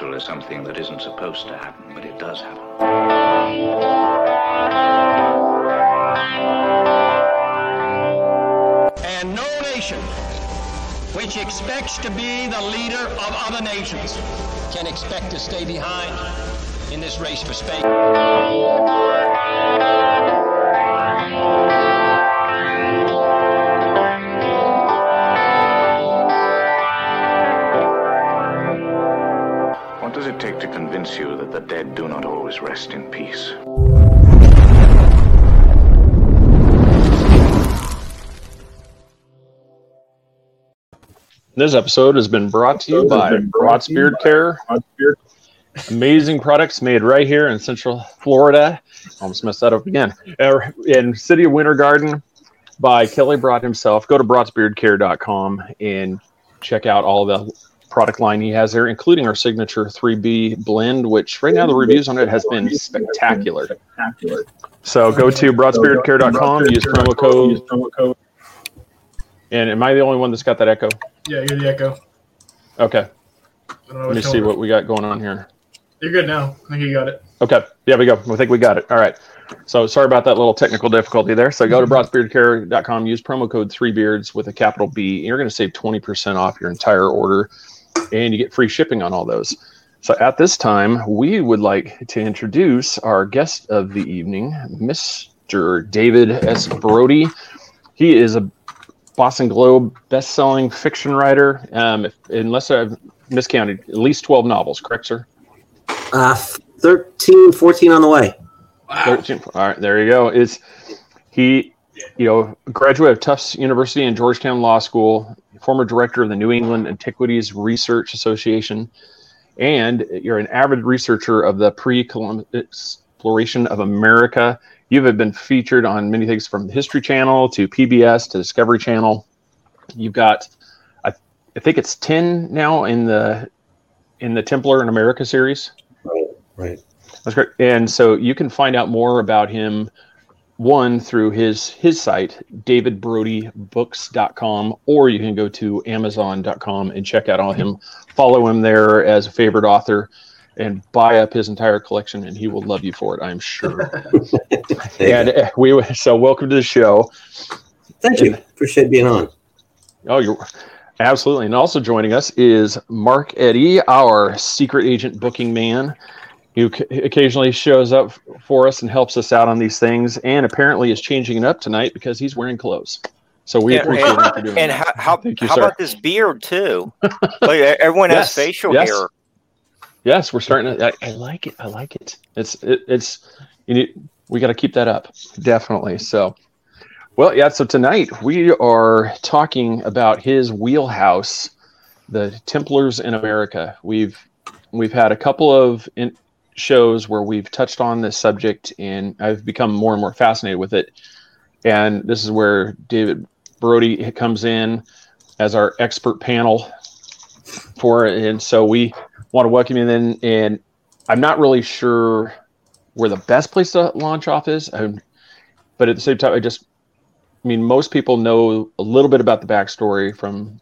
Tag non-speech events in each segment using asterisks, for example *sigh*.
supernatural is something that isn't supposed to happen, but it does happen. And no nation which expects to be the leader of other nations can expect to stay behind in this race for space. Rest in peace? This episode has been brought to you by Broad's Beard Care. Amazing products made right here in Central Florida. Almost messed that up again. Uh, In City of Winter Garden by Kelly Broad himself. Go to broadsbeardcare.com and check out all the product line he has there, including our signature 3B blend, which right now the reviews on it has been spectacular. So go to broadsbeardcare.com, use promo code. And am I the only one that's got that echo? Yeah, you're the echo. Okay. I don't know Let me see what we got going on here. You're good now. I think you got it. Okay. Yeah, we go. I think we got it. All right. So sorry about that little technical difficulty there. So go to *laughs* broadsbeardcare.com, use promo code three beards with a capital B, and you're going to save 20% off your entire order and you get free shipping on all those. So at this time, we would like to introduce our guest of the evening, Mr. David S. Brody. He is a Boston Globe best-selling fiction writer. Um, if, unless I've miscounted, at least 12 novels, correct, sir? Uh, 13, 14 on the way. 13. All right, there you go. Is he, you know, graduate of Tufts University and Georgetown Law School, former director of the New England Antiquities Research Association, and you're an avid researcher of the pre-Columbus exploration of America. You have been featured on many things from the History Channel to PBS to Discovery Channel. You've got, I, I think it's ten now in the in the Templar in America series. Right, right. That's great. And so you can find out more about him one through his his site davidbrodybooks.com or you can go to amazon.com and check out all him. Follow him there as a favorite author and buy up his entire collection and he will love you for it i'm sure. *laughs* And uh, we so welcome to the show. Thank you. Appreciate being on. oh you're absolutely. And also joining us is mark eddy our secret agent booking man who occasionally shows up for us and helps us out on these things and apparently is changing it up tonight because he's wearing clothes so we And- appreciate and- him for doing And that. how how, you, how about this beard too? *laughs* like everyone Yes, has facial yes. hair. Yes, we're starting to. I, I like it. I like it. It's it, it's you need. We got to keep that up, definitely. So, well, yeah. So tonight we are talking about his wheelhouse, the Templars in America. We've we've had a couple of in, shows where we've touched on this subject, and I've become more and more fascinated with it. And this is where David Brody comes in as our expert panel for it. And so we want to welcome you in. And I'm not really sure where the best place to launch off is. Um but at the same time, I just, I mean, most people know a little bit about the backstory from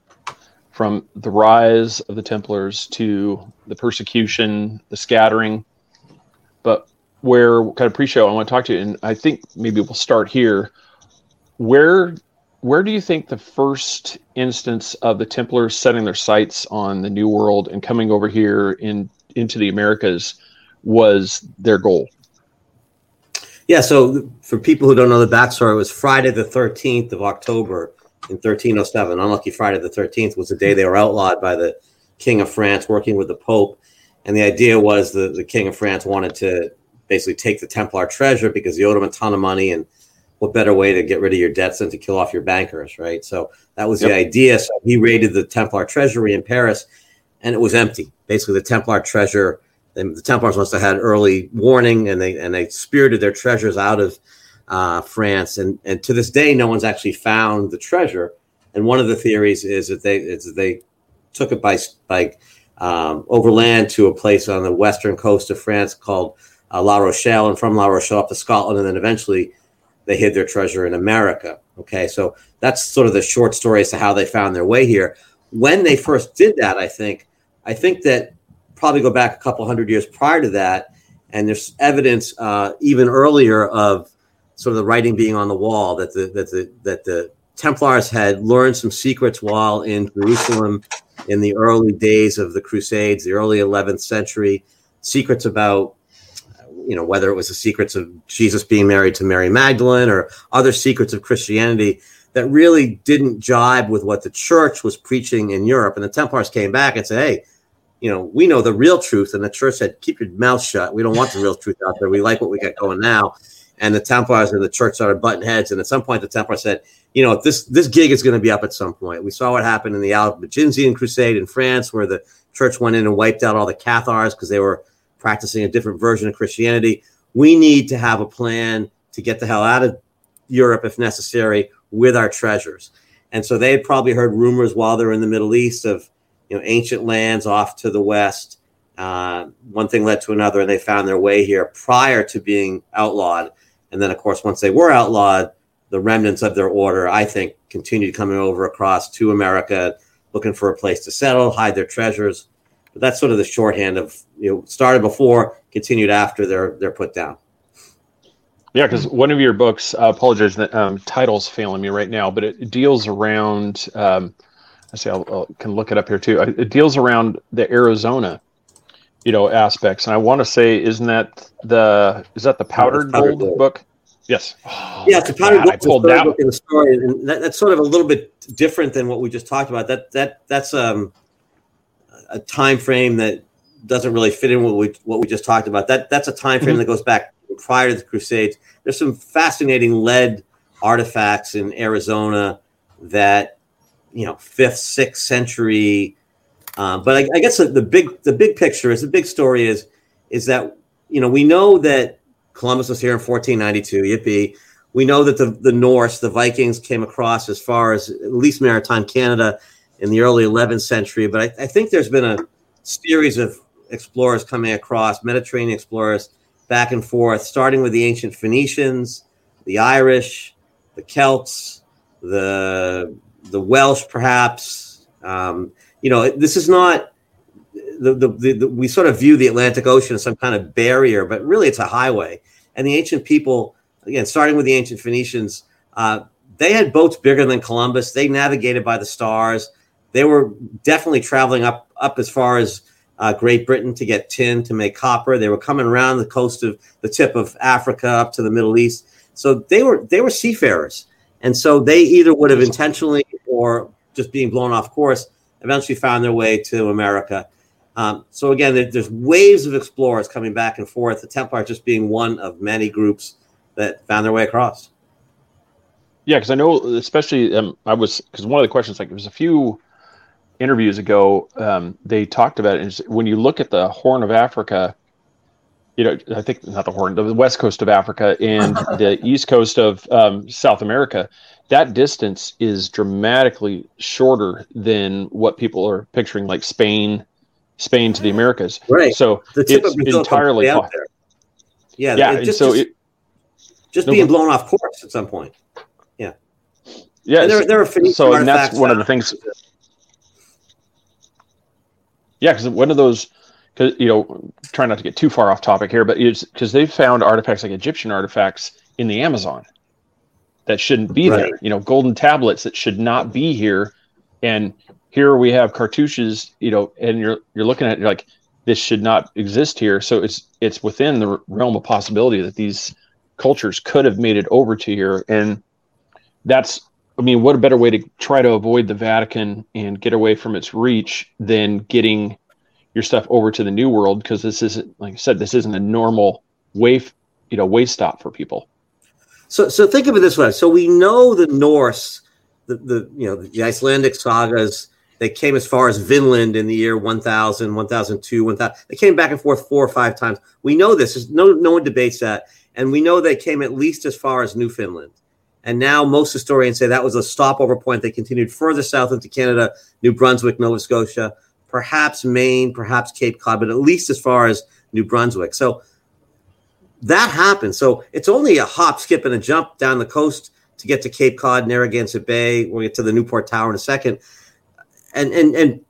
from the rise of the Templars to the persecution, the scattering. But where kind of pre-show, I want to talk to you, and I think maybe we'll start here. Where where do you think the first instance of the Templars setting their sights on the New World and coming over here in into the Americas was their goal? Yeah, so for people who don't know the backstory, it was Friday the 13th of October in 1307. Unlucky Friday the 13th was the day they were outlawed by the King of France working with the Pope. And the idea was the, the King of France wanted to basically take the Templar treasure because he owed him a ton of money. And what better way to get rid of your debts than to kill off your bankers, right? So that was the idea. So he raided the Templar treasury in Paris and it was empty. Basically, the Templar treasure the, the Templars must have had early warning, and they and they spirited their treasures out of uh, France. And and to this day, no one's actually found the treasure. And one of the theories is that they is that they took it by by um, overland to a place on the western coast of France called uh, La Rochelle, and from La Rochelle up to Scotland, and then eventually they hid their treasure in America. Okay, so that's sort of the short story as to how they found their way here. When they first did that, I think, I think that probably go back a couple hundred years prior to that, and there's evidence uh, even earlier of sort of the writing being on the wall that the that the that the Templars had learned some secrets while in Jerusalem in the early days of the Crusades, the early 11th century, secrets about you know whether it was the secrets of Jesus being married to Mary Magdalene or other secrets of Christianity that really didn't jibe with what the church was preaching in Europe. And the Templars came back and said, "Hey, you know, we know the real truth." And the church said, "Keep your mouth shut. We don't want the real truth out there. We like what we got going now." And the Templars and the church started butting heads. And at some point, the Templars said, "You know, this this gig is going to be up at some point." We saw what happened in the Albigensian Crusade in France, where the church went in and wiped out all the Cathars because they were practicing a different version of Christianity. We need to have a plan to get the hell out of Europe if necessary with our treasures. And so they had probably heard rumors while they're in the Middle East of you know ancient lands off to the west. Uh, one thing led to another, and they found their way here prior to being outlawed. And then, of course, once they were outlawed, the remnants of their order, I think, continued coming over across to America, looking for a place to settle, hide their treasures. But that's sort of the shorthand of you know started before, continued after they're they're put down. Yeah, because one of your books, I apologize, that um, title's failing me right now, but it deals around. Um, I see, I can look it up here too. It deals around the Arizona, you know, aspects, and I want to say, isn't that the is that the powdered, powdered gold, gold, book? Yes. Oh, yeah, it's a powdered gold. I pulled that book in the story, and that, that's sort of a little bit different than what we just talked about. That that that's um a time frame that doesn't really fit in what we what we just talked about. That that's a time frame mm-hmm. that goes back prior to the Crusades. There's some fascinating lead artifacts in Arizona that you know fifth, sixth century. Um, but I, I guess the, the, big the big picture is the big story is is that you know we know that Columbus was here in 1492. Yippee! We know that the the Norse, the Vikings, came across as far as at least maritime Canada in the early 11th century. But I, I think there's been a series of explorers coming across, Mediterranean explorers back and forth, starting with the ancient Phoenicians, the Irish, the Celts, the the Welsh, perhaps. Um, you know, this is not the, the, the, the, we sort of view the Atlantic Ocean as some kind of barrier, but really it's a highway. And the ancient people, again, starting with the ancient Phoenicians, uh, they had boats bigger than Columbus. They navigated by the stars. They were definitely traveling up up as far as uh, Great Britain to get tin to make copper. They were coming around the coast of the tip of Africa up to the Middle East. So they were they were seafarers, and so they either would have intentionally or just being blown off course eventually found their way to America. Um, so again, there, there's waves of explorers coming back and forth. The Templars just being one of many groups that found their way across. Yeah, because I know, especially um, I was because one of the questions like there was a few interviews ago, um, they talked about it. And when you look at the Horn of Africa, you know, I think not the Horn, the west coast of Africa and *laughs* the east coast of um, South America, that distance is dramatically shorter than what people are picturing, like Spain, Spain to the Americas. Right. So it's entirely out there. Yeah. Yeah. It just, so just, it, just no, being blown off course at some point. Yeah. Yeah. And there, there are so and that's one of the things. Yeah, because one of those, cause, you know, try not to get too far off topic here, but it's because they found artifacts like Egyptian artifacts in the Amazon that shouldn't be right. there. You know, golden tablets that should not be here, and here we have cartouches. You know, and you're you're looking at it, you're like this should not exist here. So it's it's within the realm of possibility that these cultures could have made it over to here, and that's I mean, what a better way to try to avoid the Vatican and get away from its reach than getting your stuff over to the New World? Because this isn't, like I said, this isn't a normal way, you know, way stop for people. So, so think of it this way. So we know the Norse, the, the you know, the Icelandic sagas. They came as far as Vinland in the year 1000, 1002, 1000. They came back and forth four or five times. We know this. There's no, no one debates that. And we know they came at least as far as Newfoundland. And now most historians say that was a stopover point. They continued further south into Canada, New Brunswick, Nova Scotia, perhaps Maine, perhaps Cape Cod, but at least as far as New Brunswick. So that happened. So it's only a hop, skip, and a jump down the coast to get to Cape Cod, Narragansett Bay. We'll get to the Newport Tower in a second. And and and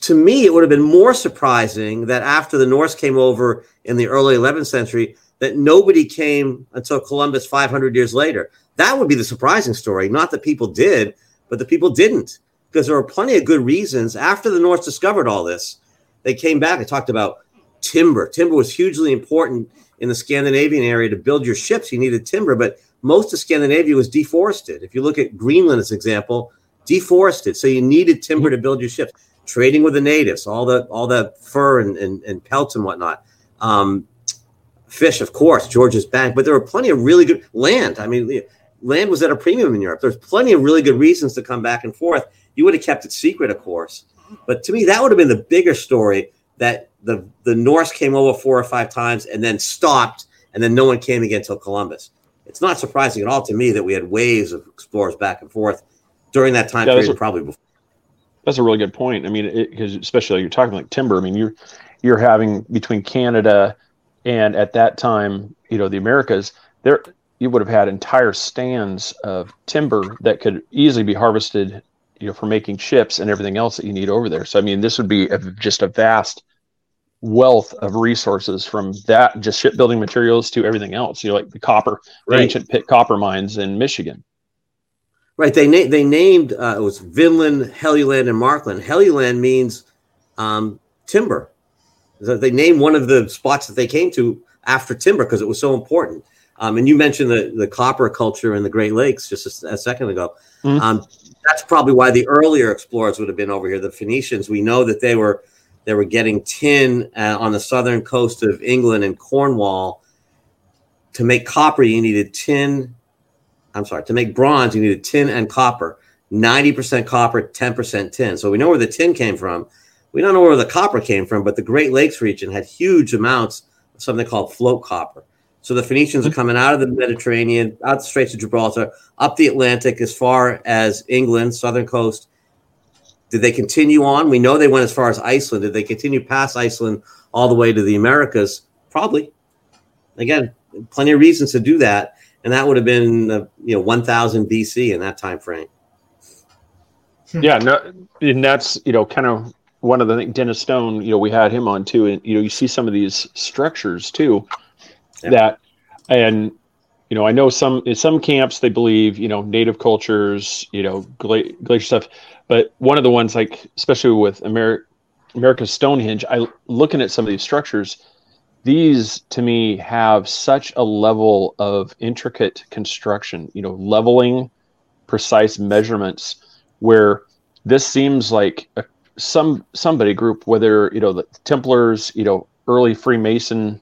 to me, it would have been more surprising that after the Norse came over in the early 11th century, that nobody came until Columbus 500 years later. That would be the surprising story. Not that people did, but the people didn't, because there were plenty of good reasons. After the Norse discovered all this, they came back and talked about timber. Timber was hugely important in the Scandinavian area to build your ships. You needed timber, but most of Scandinavia was deforested. If you look at Greenland as an example, deforested. So you needed timber to build your ships. Trading with the natives, all the all the fur and, and, and pelts and whatnot. Um, fish, of course, George's Bank, but there were plenty of really good land. I mean, land was at a premium in Europe. There's plenty of really good reasons to come back and forth. You would have kept it secret, of course. But to me, that would have been the bigger story that the, the Norse came over four or five times and then stopped, and then no one came again until Columbus. It's not surprising at all to me that we had waves of explorers back and forth during that time Yeah, period, what- probably before. That's a really good point. I mean, because especially you're talking like timber. I mean, you're you're having between Canada and at that time, you know, the Americas. There, you would have had entire stands of timber that could easily be harvested, you know, for making ships and everything else that you need over there. So, I mean, this would be a, just a vast wealth of resources from that just shipbuilding materials to everything else. You know, like the copper, the Right. ancient pit copper mines in Michigan. Right. They na- they named uh, it was Vinland, Helluland, and Markland. Helluland means um, timber. They named one of the spots that they came to after timber because it was so important. Um, and you mentioned the, the copper culture in the Great Lakes just a, a second ago. Mhm. Um, that's probably why the earlier explorers would have been over here. The Phoenicians, we know that they were they were getting tin uh, on the southern coast of England and Cornwall. To make copper, you needed tin I'm sorry, to make bronze, you needed tin and copper. 90% copper, 10% tin. So we know where the tin came from. We don't know where the copper came from, but the Great Lakes region had huge amounts of something called float copper. So the Phoenicians are mm-hmm. coming out of the Mediterranean, out the Straits of Gibraltar, up the Atlantic as far as England, southern coast. Did they continue on? We know they went as far as Iceland. Did they continue past Iceland all the way to the Americas? Probably. Again, plenty of reasons to do that and that would have been uh, you know 1000 BC in that time frame. yeah no and that's you know kind of one of the things dennis stone you know we had him on too and you know you see some of these structures too Yeah. that and you know i know some in some camps they believe you know native cultures you know gla- glacier stuff but one of the ones like especially with Ameri- america's stonehenge i looking at some of these structures these to me have such a level of intricate construction you know leveling precise measurements where this seems like a, some somebody group whether you know the templars you know early freemason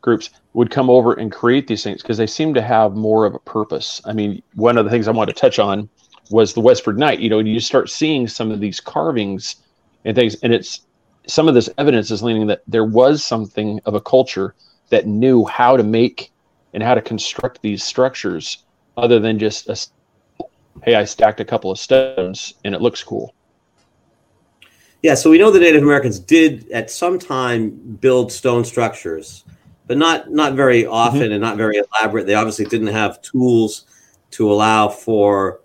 groups would come over and create these things because they seem to have more of a purpose. I mean one of the things i want to touch on was the westford knight you know and you start seeing some of these carvings and things and it's some of this evidence is leaning that there was something of a culture that knew how to make and how to construct these structures other than just a hey, I stacked a couple of stones and it looks cool. Yeah, so we know the Native Americans did at some time build stone structures, but not not very often and not very elaborate. They obviously didn't have tools to allow for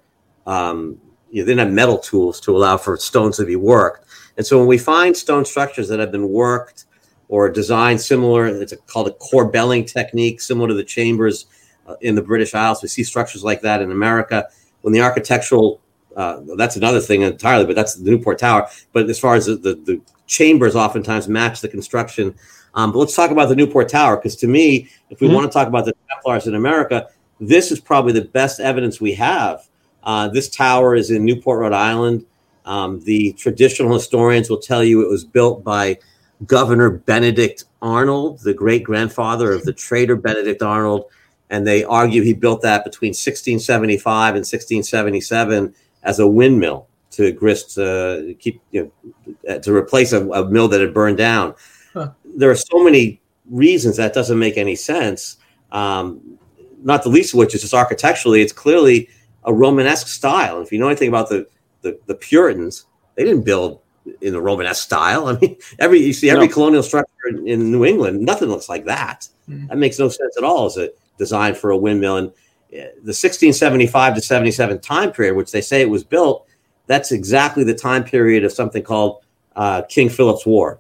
um, you know, they didn't have metal tools to allow for stones to be worked. And so when we find stone structures that have been worked or designed similar, it's called a corbelling technique, similar to the chambers uh, in the British Isles. We see structures like that in America. When the architectural, uh, that's another thing entirely, but that's the Newport Tower. But as far as the, the, the chambers oftentimes match the construction. Um, but let's talk about the Newport Tower, because to me, if we Mhm. want to talk about the Templars in America, this is probably the best evidence we have. Uh, this tower is in Newport, Rhode Island. Um, the traditional historians will tell you it was built by Governor Benedict Arnold, the great grandfather of the traitor Benedict Arnold. And they argue he built that between 1675 and 1677 as a windmill to grist, uh, keep, you know, to replace a, a mill that had burned down. Huh. There are so many reasons that doesn't make any sense. Um, not the least of which is just architecturally, it's clearly a Romanesque style. If you know anything about the, the, the Puritans, they didn't build in the Romanesque style. *laughs* I mean, every you see every No. colonial structure in, in New England, nothing looks like that. Mhm. That makes no sense at all as a design for a windmill. And uh, the 1675 to 77 time period, which they say it was built, that's exactly the time period of something called uh, King Philip's War,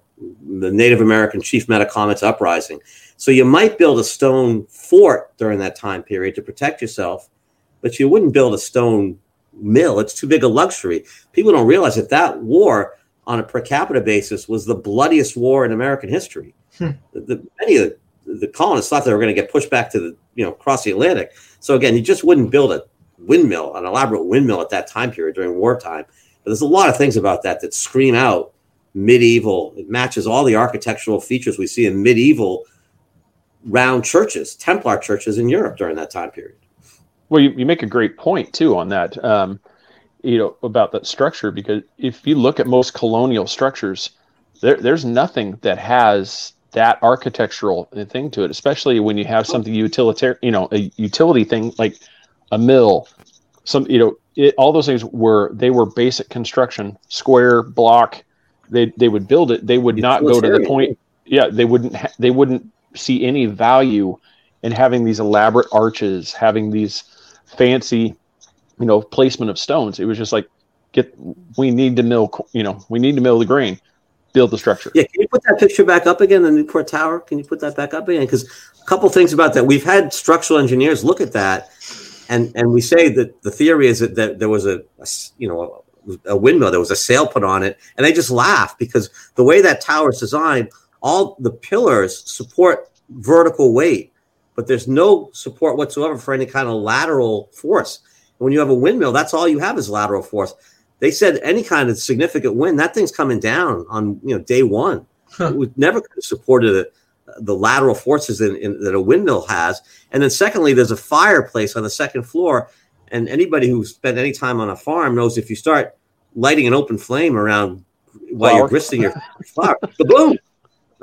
the Native American Chief Metacomet's uprising. So you might build a stone fort during that time period to protect yourself, but you wouldn't build a stone mill. It's too big a luxury. People don't realize that that war, on a per capita basis, was the bloodiest war in American history. Hmm. The, the, many of the, the colonists thought they were going to get pushed back to the you know across the Atlantic. So again, you just wouldn't build a windmill, an elaborate windmill at that time period during wartime. But there's a lot of things about that that scream out medieval. It matches all the architectural features we see in medieval round churches, Templar churches in Europe during that time period. Well, you, you make a great point too on that. Um, you know about that structure because if you look at most colonial structures, there, there's nothing that has that architectural thing to it, especially when you have something utilitarian, you know, a utility thing like a mill, some, you know, it, all those things were they were basic construction, square block. They they would build it. They would not go to the point. Yeah, they wouldn't. Ha- they wouldn't see any value in having these elaborate arches, having these fancy, you know, placement of stones. It was just like, get. We need to mill. You know, we need to mill the grain. Build the structure. Yeah, can you put that picture back up again, the Newport Tower? Can you put that back up again? Because a couple things about that. We've had structural engineers look at that, and and we say that the theory is that, that there was a, a you know a, a, windmill, there was a sail put on it, and they just laugh because the way that tower is designed, all the pillars support vertical weight, but there's no support whatsoever for any kind of lateral force. when you have a windmill, that's all you have is lateral force they said any kind of significant wind, that thing's coming down on you know day one. Huh. It would never could have supported the, the lateral forces in, in, that a windmill has. And then secondly, there's a fireplace on the second floor, and anybody who spent any time on a farm knows if you start lighting an open flame around while you're gristing your *laughs* flour, the boom.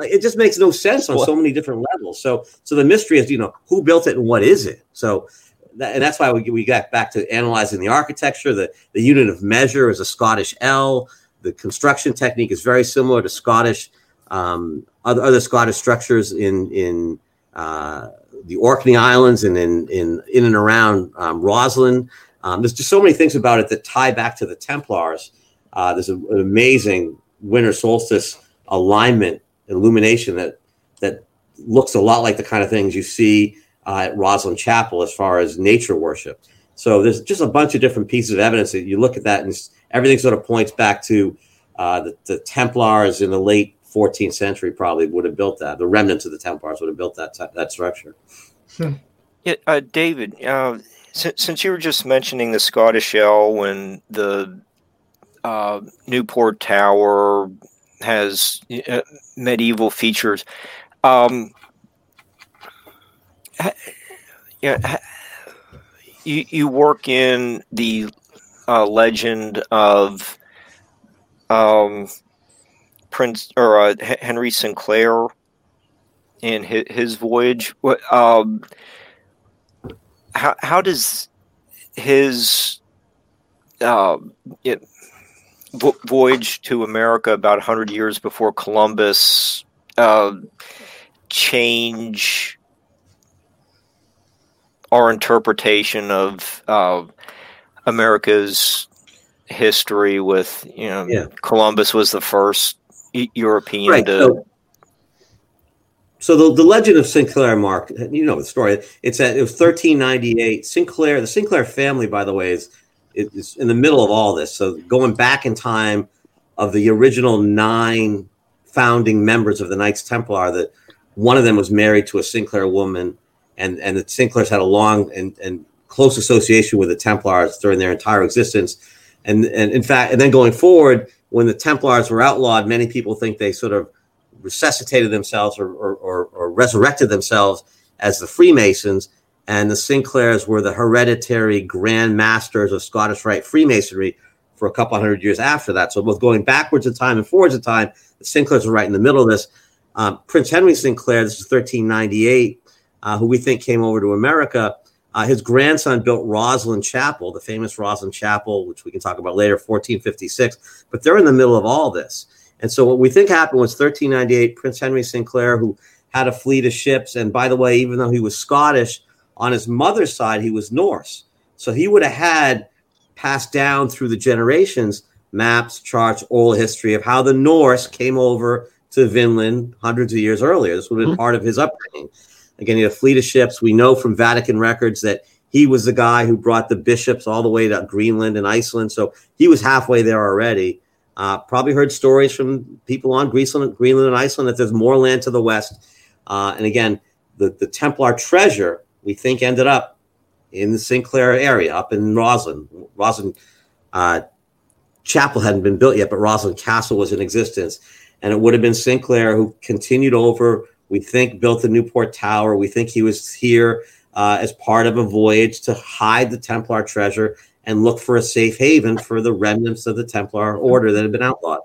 It just makes no sense on so many different levels. So, so the mystery is, you know, who built it and what is it? So, that, and that's why we, we got back to analyzing the architecture. The, the unit of measure is a Scottish ell. The construction technique is very similar to Scottish um, other, other Scottish structures in in uh, the Orkney Islands and in in in and around um, Rosslyn. Um, there's just so many things about it that tie back to the Templars. Uh, there's a, an amazing winter solstice alignment illumination that that looks a lot like the kind of things you see uh, at Rosslyn Chapel as far as nature worship. So there's just a bunch of different pieces of evidence that you look at that and everything sort of points back to uh, the, the, Templars in the late 14th century probably would have built that. The remnants of the Templars would have built that that structure. Hmm. Yeah, uh, David, uh, since, since you were just mentioning the Scottish ell and the uh, Newport Tower has uh, medieval features. Um, you you work in the uh, legend of um, Prince or uh, Henry Sinclair in his, his voyage. Um, how how does his uh, it, voyage to America about hundred years before Columbus uh, change our interpretation of uh, America's history with you know yeah. Columbus was the first European right. to. So, so the, the legend of Sinclair, Mark, you know the story. It's at it was 1398. Sinclair, the Sinclair family, by the way, is is in the middle of all this. So going back in time of the original nine founding members of the Knights Templar, that one of them was married to a Sinclair woman and and the Sinclairs had a long and, and close association with the Templars during their entire existence. And and in fact, and then going forward, when the Templars were outlawed, many people think they sort of resuscitated themselves or, or, or, or resurrected themselves as the Freemasons. And the Sinclairs were the hereditary grand masters of Scottish Rite Freemasonry for a couple hundred years after that. So both going backwards in time and forwards in time, the Sinclairs were right in the middle of this. Um, Prince Henry Sinclair, this is 1398, uh, who we think came over to America. Uh, his grandson built Rosslyn Chapel, the famous Rosslyn Chapel, which we can talk about later, 1456. But they're in the middle of all this. And so what we think happened was 1398, Prince Henry Sinclair, who had a fleet of ships. And by the way, even though he was Scottish, on his mother's side, he was Norse. So he would have had passed down through the generations maps, charts, oral history of how the Norse came over to Vinland hundreds of years earlier. This would have been part of his upbringing. Again, he had a fleet of ships. We know from Vatican records that he was the guy who brought the bishops all the way to Greenland and Iceland. So he was halfway there already. Uh, probably heard stories from people on Greenland, Greenland and Iceland that there's more land to the west. Uh, and again, the, the Templar treasure we think ended up in the Sinclair area, up in Rosslyn. Rosslyn uh, Chapel hadn't been built yet, but Rosslyn Castle was in existence. And it would have been Sinclair who continued over, we think, built the Newport Tower. We think he was here uh, as part of a voyage to hide the Templar treasure and look for a safe haven for the remnants of the Templar order that had been outlawed.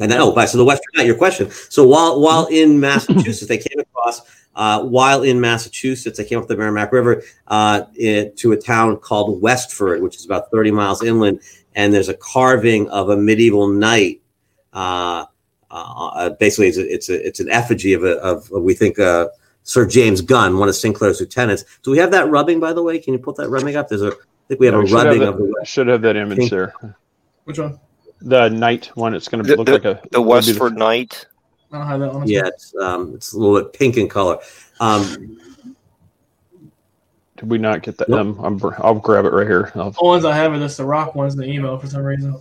And then, oh, by so the Westford Knight, your question. So while while in Massachusetts, they came across uh, while in Massachusetts, I came up the Merrimack River uh, it, to a town called Westford, which is about 30 miles inland, and there's a carving of a medieval knight. Uh, uh, uh basically, it's a, it's, a, it's an effigy of, a, of, of we think uh, Sir James Gunn, one of Sinclair's lieutenants. Do we have that rubbing, by the way? Can you put that rubbing up? There's a, I think we have a rubbing have of the. Should have that image there. Which one? The knight one. It's going to look the, like a the Westford Knight. I don't have that one. Yeah, it's, um, it's a little bit pink in color. Um, Did we not get that? Nope. Um, I'm, I'll grab it right here. I'll, The ones I have are just the rock ones in the email for some reason.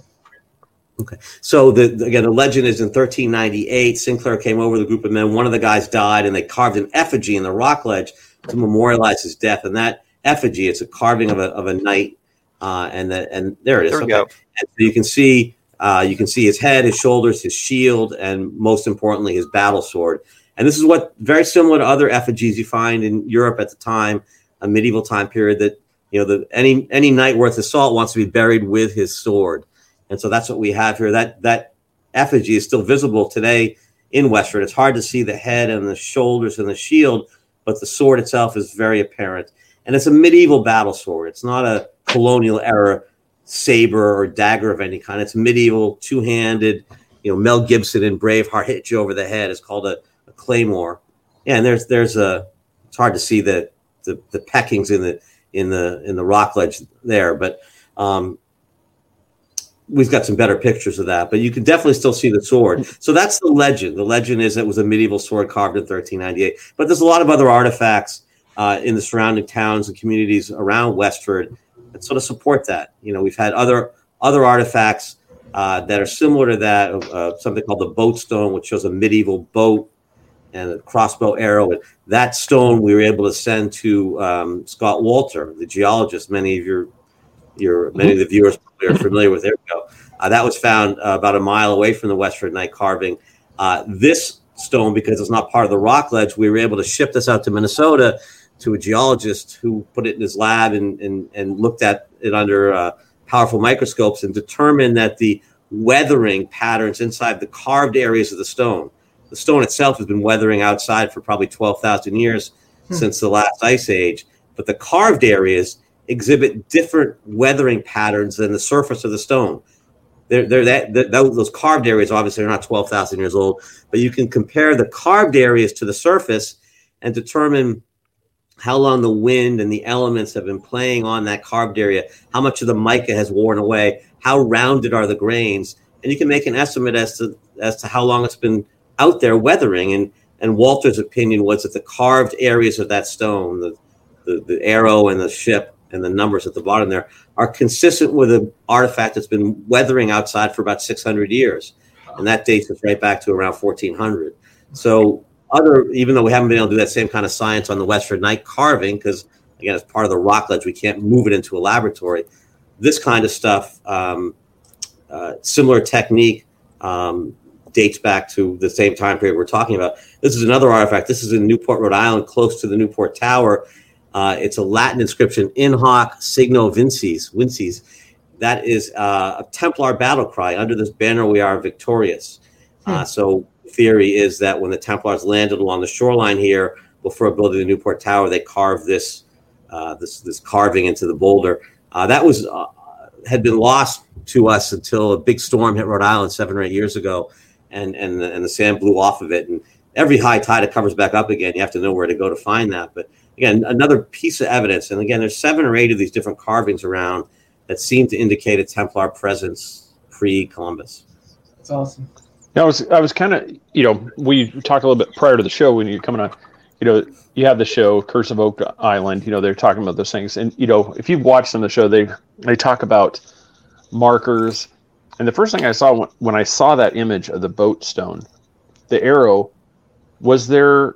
Okay. So the, the- again, the legend is in 1398. Sinclair came over with a group of men. One of the guys died, and they carved an effigy in the rock ledge to memorialize his death. And that effigy, it's a carving of a, of a knight, uh, and the, and there it is. There we Okay. go. And so you can see uh, you can see his head, his shoulders, his shield, and most importantly, his battle sword. And this is what very similar to other effigies you find in Europe at the time, a medieval time period. That you know, the any any knight worth his salt wants to be buried with his sword, and so that's what we have here. That that effigy is still visible today in Westford. It's hard to see the head and the shoulders and the shield, but the sword itself is very apparent. And it's a medieval battle sword. It's not a colonial era saber or dagger of any kind. It's medieval, two handed. You know, Mel Gibson in Braveheart hit you over the head. It's called a, a claymore. Yeah, and there's there's a. It's hard to see the the, the peckings in the in the in the rock ledge there, but um, we've got some better pictures of that. But you can definitely still see the sword. So that's the legend. The legend is it was a medieval sword carved in 1398. But there's a lot of other artifacts uh, in the surrounding towns and communities around Westford that sort of support that. You know, we've had other other artifacts uh, that are similar to that. Uh, something called the boat stone, which shows a medieval boat and a crossbow arrow. And that stone we were able to send to um, Scott Wolter, the geologist. Many of your your many of the viewers probably are familiar with. There we go. Uh, that was found uh, about a mile away from the Westford Knight carving. Uh, this stone, because it's not part of the rock ledge, we were able to ship this out to Minnesota to a geologist who put it in his lab and and, and looked at it under uh, powerful microscopes and determined that the weathering patterns inside the carved areas of the stone. The stone itself has been weathering outside for probably 12,000 years since the last ice age, but the carved areas exhibit different weathering patterns than the surface of the stone. They're, they're that, that those carved areas obviously are not 12,000 years old, but you can compare the carved areas to the surface and determine how long the wind and the elements have been playing on that carved area, how much of the mica has worn away, how rounded are the grains, and you can make an estimate as to as to how long it's been out there weathering. And and Wolter's opinion was that the carved areas of that stone, the the, the arrow and the ship and the numbers at the bottom there, are consistent with an artifact that's been weathering outside for about 600 years, and that dates us right back to around 1400. So other even though we haven't been able to do that same kind of science on the Westford Knight carving, because again, it's part of the rock ledge, we can't move it into a laboratory. This kind of stuff, um, uh, similar technique, um, dates back to the same time period we're talking about. This is another artifact. This is in Newport, Rhode Island, close to the Newport Tower. Uh, it's a Latin inscription, "In hoc signo vinces." Vinces. That is uh, a Templar battle cry. Under this banner, we are victorious. Uh, so theory is that when the Templars landed along the shoreline here before building the Newport Tower, they carved this uh, this this carving into the boulder. Uh, that was uh, had been lost to us until a big storm hit Rhode Island seven or eight years ago, and and the, and the sand blew off of it. And every high tide it covers back up again. You have to know where to go to find that. But again, another piece of evidence. And again, there's seven or eight of these different carvings around that seem to indicate a Templar presence pre-Columbus. That's awesome. I was I was kind of you know we talked a little bit prior to the show when you're coming on, you know you have the show Curse of Oak Island. You know they're talking about those things, and you know if you've watched on the show, they they talk about markers. And the first thing I saw when, when I saw that image of the boat stone, the arrow, was there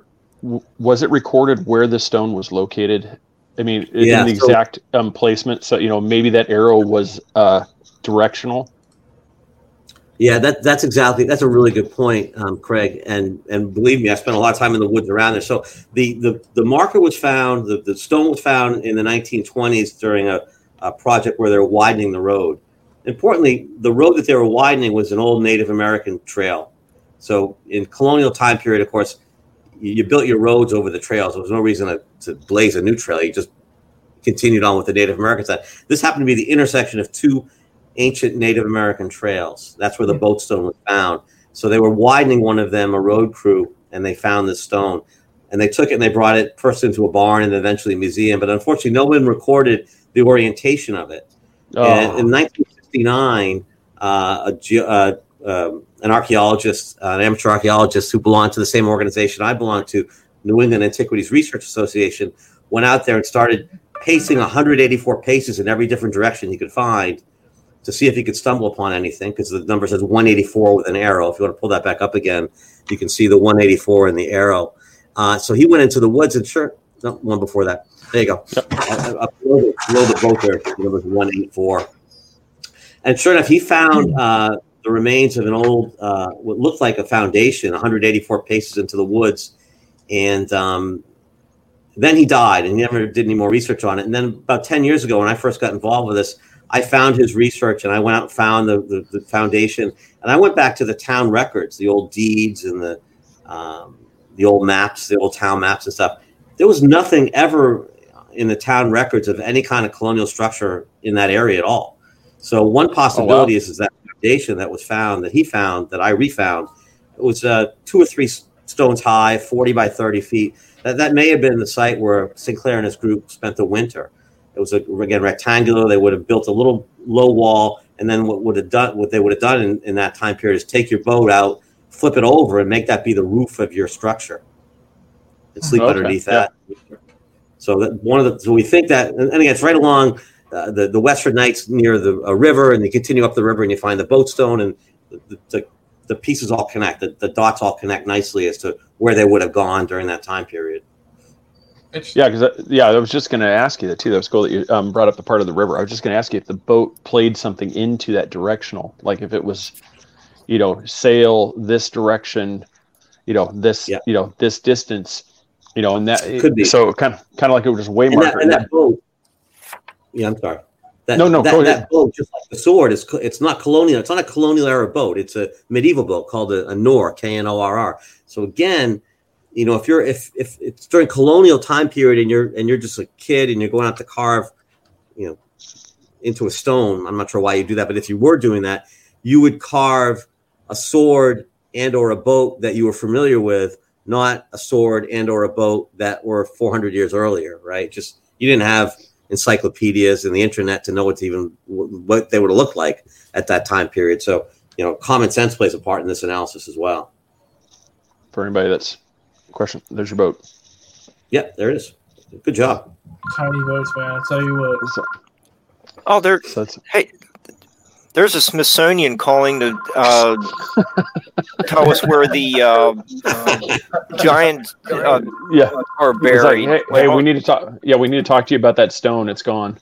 was it recorded where the stone was located? I mean, Yeah, in the so- exact um, placement. So you know maybe that arrow was uh, directional. Yeah, that that's exactly that's a really good point, um, Craig. And and believe me, I spent a lot of time in the woods around there. So the the, the marker was found, the, the stone was found in the 1920s during a, a project where they were widening the road. Importantly, the road that they were widening was an old Native American trail. So in colonial time period, of course, you, you built your roads over the trails. There was no reason to, to blaze a new trail. You just continued on with the Native American side. This happened to be the intersection of two ancient Native American trails. That's where the boat stone was found. So they were widening one of them, a road crew, and they found this stone. And they took it and they brought it first into a barn and eventually a museum. But unfortunately, no one recorded the orientation of it. And in Oh, 1959, uh, a uh, um, an archaeologist, uh, an amateur archaeologist who belonged to the same organization I belong to, New England Antiquities Research Association, went out there and started pacing 184 paces in every different direction he could find to see if he could stumble upon anything because the number says 184 with an arrow. If you want to pull that back up again, you can see the 184 in the arrow. Uh, so he went into the woods and sure, no, one before that. There you go. Up up below the, below the boat there, the number 184. And sure enough, he found uh, the remains of an old, uh, what looked like a foundation, 184 paces into the woods. And um, then he died and he never did any more research on it. And then about 10 years ago, when I first got involved with this, I found his research and I went out and found the, the, the foundation. And I went back to the town records, the old deeds and the, um, the old maps, the old town maps and stuff. There was nothing ever in the town records of any kind of colonial structure in that area at all. So one possibility is, is that foundation that was found, that he found, that I refound, it was uh, two or three stones high, 40 by 30 feet. That, that may have been the site where Sinclair and his group spent the winter. It was a, again rectangular. They would have built a little low wall, and then what would have done, what they would have done in, in that time period is take your boat out, flip it over, and make that be the roof of your structure, and sleep Okay, underneath yeah. that. So that one of the so we think that, and again, it's right along uh, the the Westford Knight's near the a river, and you continue up the river, and you find the boat stone, and the the, the pieces all connect. The, the dots all connect nicely as to where they would have gone during that time period. It's, yeah, because yeah, I was just going to ask you that too. That was cool that you um, brought up the part of the river. I was just going to ask you if the boat played something into that directional, like if it was, you know, sail this direction, you know, this, Yeah. you know, this distance, you know, and that Could be. so kind of kind of like it was just way And that, and that boat, yeah, I'm sorry. That, No, no, that, that boat, just like the sword, is it's not colonial. It's not a colonial era boat. It's a medieval boat called a, a Knorr, K N O R R. So again, you know, if you're if if it's during colonial time period and you're and you're just a kid and you're going out to carve, you know, into a stone, I'm not sure why you do that, but if you were doing that, you would carve a sword and or a boat that you were familiar with, not a sword and or a boat that were 400 years earlier, right? Just you didn't have encyclopedias and the internet to know what to even what they would looked like at that time period. So, you know, common sense plays a part in this analysis as well. for anybody that's question, there's your boat. Yeah, there it is. Good job. tiny boats, man. I'll tell you what. So, Oh, there. so Hey, there's a Smithsonian calling to uh, tell us where the uh, uh, giant uh, yeah. are It's like, hey, hey, we need to talk. Yeah, we need to talk to you about that stone. It's gone.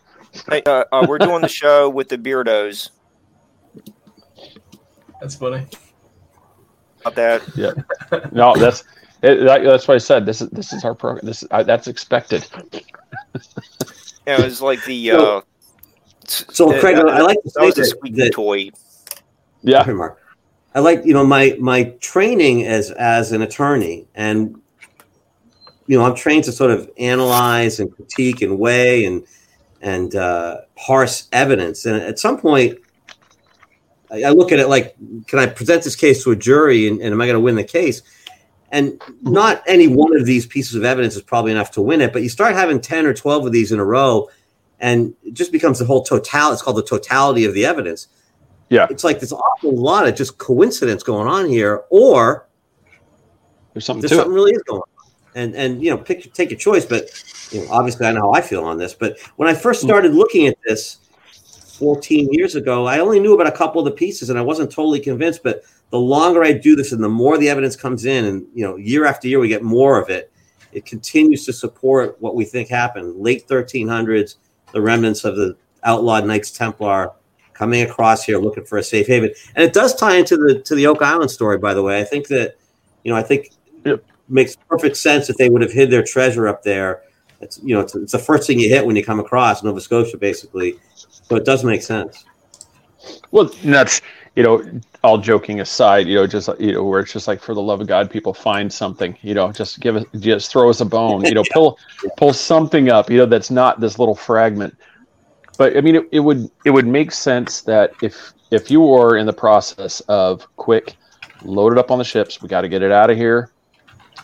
hey, uh, uh, we're doing the show with the Beardos. That's funny. About that. Yeah. No, that's it, that, that's what I said. This is this is our program. This I, that's expected. *laughs* Yeah, it was like the. So- Uh, So, uh, Craig, that, I like to that was say a that- that- toy. Yeah, Sorry, Mark. I like you know my my training as as an attorney, and you know I'm trained to sort of analyze and critique and weigh and and uh, parse evidence. And at some point, I, I look at it like, can I present this case to a jury, and, and am I going to win the case? And not any one of these pieces of evidence is probably enough to win it, but you start having ten or twelve of these in a row, and it just becomes the whole total. It's called the totality of the evidence. Yeah. it's like there's awful lot of just coincidence going on here, or There's something there's something it. really is going on. And and you know, pick take your choice. But you know, obviously, I know how I feel on this. But when I first hmm. started looking at this 14 years ago, I only knew about a couple of the pieces, and I wasn't totally convinced. But the longer I do this, and the more the evidence comes in, and you know, year after year, we get more of it. It continues to support what we think happened. Late 1300s, the remnants of the outlawed Knights Templar coming across here looking for a safe haven, and it does tie into the to the Oak Island story. By the way, I think that you know, I think Yep. makes perfect sense that they would have hid their treasure up there. It's you know, it's, it's the first thing you hit when you come across Nova Scotia, basically. So it does make sense. Well, that's you know, all joking aside, you know, just you know, where it's just like for the love of God, people find something, you know, just give us, just throw us a bone, you know, *laughs* pull pull something up, you know, that's not this little fragment. But I mean, it, it would it would make sense that if if you were in the process of quick, load it up on the ships, we got to get it out of here.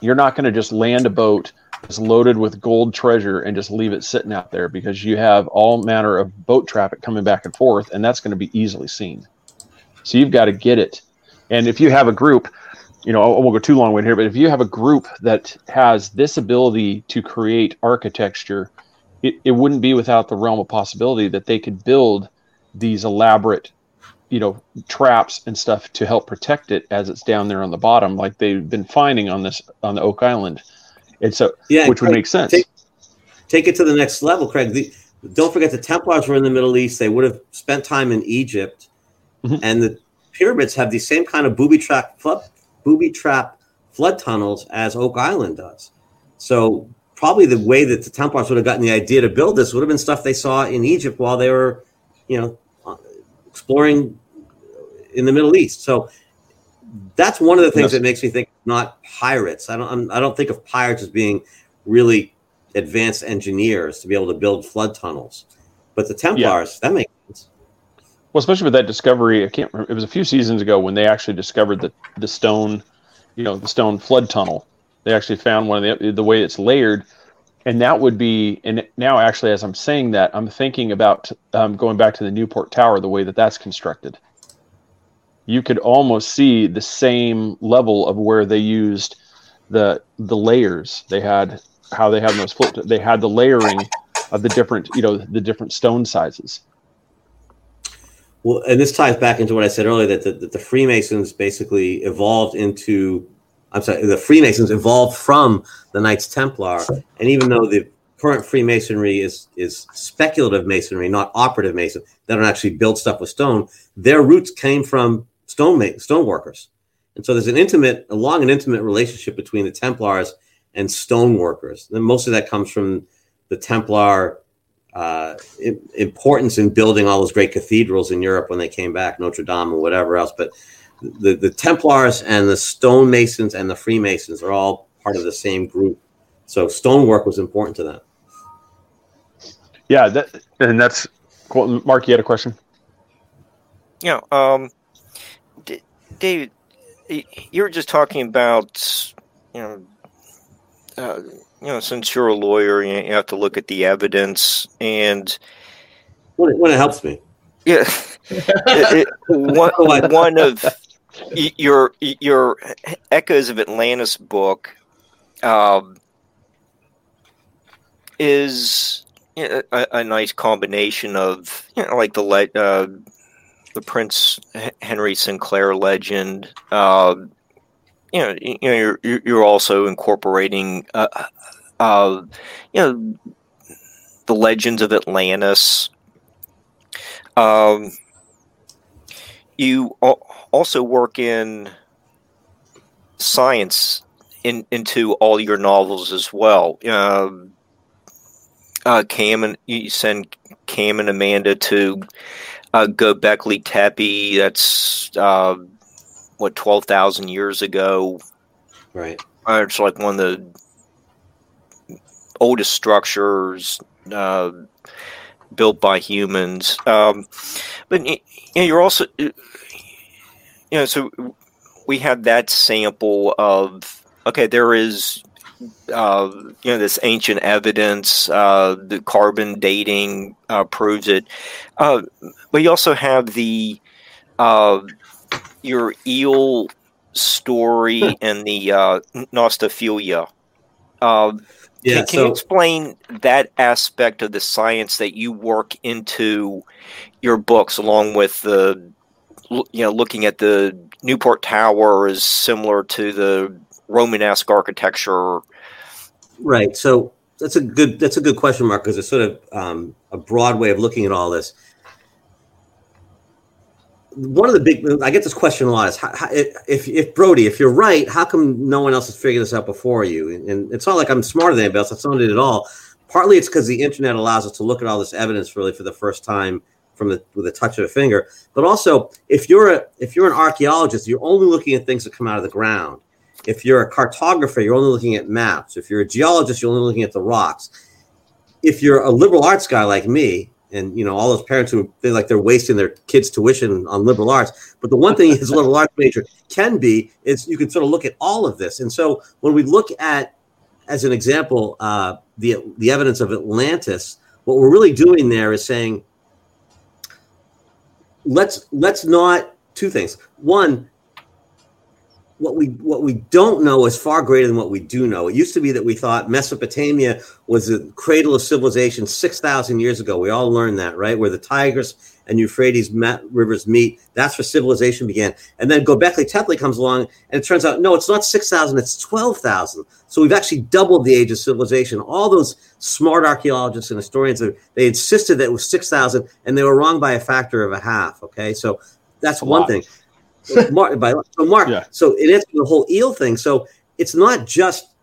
You're not going to just land a boat that's loaded with gold treasure and just leave it sitting out there because you have all manner of boat traffic coming back and forth, and that's going to be easily seen. So you've got to get it. And if you have a group, you know, I won't go too long with here, but if you have a group that has this ability to create architecture, it, it wouldn't be without the realm of possibility that they could build these elaborate, you know, traps and stuff to help protect it as it's down there on the bottom, like they've been finding on this on the Oak Island. And so, Yeah, which would Craig, make sense. Take, take it to the next level, Craig. The, don't forget the Templars were in the Middle East. They would have spent time in Egypt, Mhm. and the pyramids have the same kind of booby trap flood, booby trap flood tunnels as Oak Island does. So probably the way that the Templars would have gotten the idea to build this would have been stuff they saw in Egypt while they were, you know, exploring in the Middle East. So that's one of the things Yes. that makes me think not pirates. I don't I'm, I don't think of pirates as being really advanced engineers to be able to build flood tunnels. But the Templars, that makes sense. Well, especially with that discovery, I can't remember. It was a few seasons ago when they actually discovered the the stone, you know, the stone flood tunnel. They actually found one of the the way it's layered, and that would be. And now, actually, as I'm saying that, I'm thinking about um, going back to the Newport Tower, the way that that's constructed. You could almost see the same level of where they used the the layers. They had how they had those flip. They had the layering of the different, you know, the different stone sizes. Well, and this ties back into what I said earlier that the, that the Freemasons basically evolved into. I'm sorry, the Freemasons evolved from the Knights Templar, and even though the current Freemasonry is is speculative masonry, not operative mason, they don't actually build stuff with stone. Their roots came from stone ma- stone workers, and so there's an intimate, a long and intimate relationship between the Templars and stone workers. And most of that comes from the Templar uh, importance in building all those great cathedrals in Europe when they came back, Notre Dame and whatever else. But the, the Templars and the stonemasons and the Freemasons are all part of the same group. So stonework was important to them. Yeah, that and that's cool. Mark. You had a question. Yeah. Um, D- David, you were just talking about, you know, uh, you know, since you're a lawyer, you have to look at the evidence, and When it, when it helps me. yeah, *laughs* it, it, one, *laughs* one of your your Echoes of Atlantis book um, is you know, a, a nice combination of you know, like the le- uh, the Prince Henry Sinclair legend. Uh, you know, you know, you're you're also incorporating, uh, uh, you know, the legends of Atlantis. Um, you also work in science in into all your novels as well. Um, uh, Cam and you send Cam and Amanda to uh, Göbekli Tepe. That's uh, what twelve thousand years ago. Right. Uh, it's like one of the oldest structures uh, built by humans. Um, but you know, you're also, you know, so we have that sample of okay, there is uh, you know this ancient evidence, uh, the carbon dating uh, proves it. Uh, but you also have the uh, your eel story and the uh, nostophilia. Uh, Yeah, can, can you explain that aspect of the science that you work into your books, along with the you know looking at the Newport Tower is similar to the Romanesque architecture? Right. So that's a good that's a good question, Mark, because it's sort of um, a broad way of looking at all this. One of the big I get this question a lot is how, how, if if Brody, if you're right, how come no one else has figured this out before you? And, it's not like I'm smarter than anybody else. That's not it at all. Partly it's because the internet allows us to look at all this evidence really for the first time from the with a touch of a finger. But also, if you're a if you're an archaeologist, you're only looking at things that come out of the ground. If you're a cartographer, you're only looking at maps. If you're a geologist, you're only looking at the rocks. If you're a liberal arts guy like me, and you know all those parents who feel like they're wasting their kids' tuition on liberal arts, but the one thing his liberal arts major can be is you can sort of look at all of this. And so when we look at, as an example, uh, the the evidence of Atlantis, what we're really doing there is saying let's let's not two things. One, what we what we don't know is far greater than what we do know. It used to be that we thought Mesopotamia was the cradle of civilization six thousand years ago. We all learned that, right? Where the Tigris and Euphrates rivers meet. That's where civilization began. And then Göbekli Tepe comes along, and it turns out no, it's not six thousand; it's twelve thousand. So we've actually doubled the age of civilization. All those smart archaeologists and historians they insisted that it was six thousand, and they were wrong by a factor of a half. Okay, so that's one lot. thing. Mark, by, so Mark, Yeah. so it answers the whole eel thing. So it's not just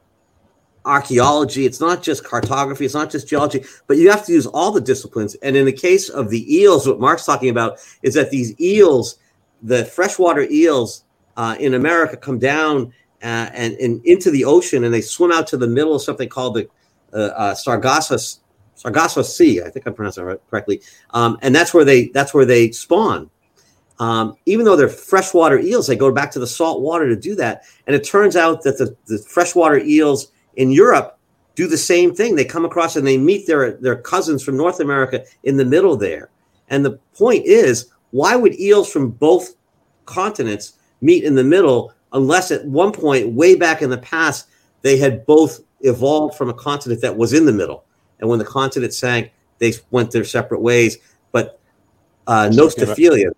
archaeology, it's not just cartography, it's not just geology, but you have to use all the disciplines. And in the case of the eels, what Mark's talking about is that these eels, the freshwater eels uh, in America, come down uh, and, and into the ocean, and they swim out to the middle of something called the uh, uh, Sargasso Sargasso Sea. I think I'm pronouncing it right- correctly. Um, and that's where they that's where they spawn. Um, even though they're freshwater eels, they go back to the salt water to do that. And it turns out that the, the freshwater eels in Europe do the same thing. They come across and they meet their, their cousins from North America in the middle there. And the point is, why would eels from both continents meet in the middle unless at one point, way back in the past, they had both evolved from a continent that was in the middle? And when the continent sank, they went their separate ways. But uh, nostophilia,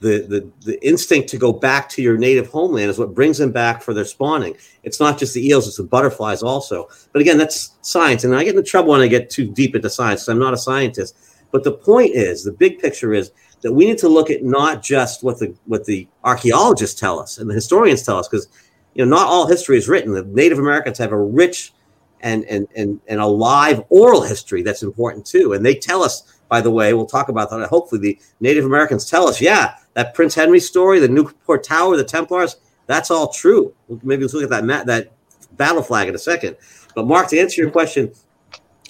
the, the the instinct to go back to your native homeland is what brings them back for their spawning. It's not just the eels; it's the butterflies also. But again, that's science, and I get into trouble when I get too deep into science I'm not a scientist. But the point is, the big picture is that we need to look at not just what the what the archaeologists tell us and the historians tell us, because you know not all history is written. The Native Americans have a rich and and and and a live oral history that's important too, and they tell us. By the way, we'll talk about that. Hopefully, the Native Americans tell us, yeah, that Prince Henry story, the Newport Tower, the Templars, that's all true. Maybe let's look at that that battle flag in a second. But Mark, to answer your mm-hmm. question,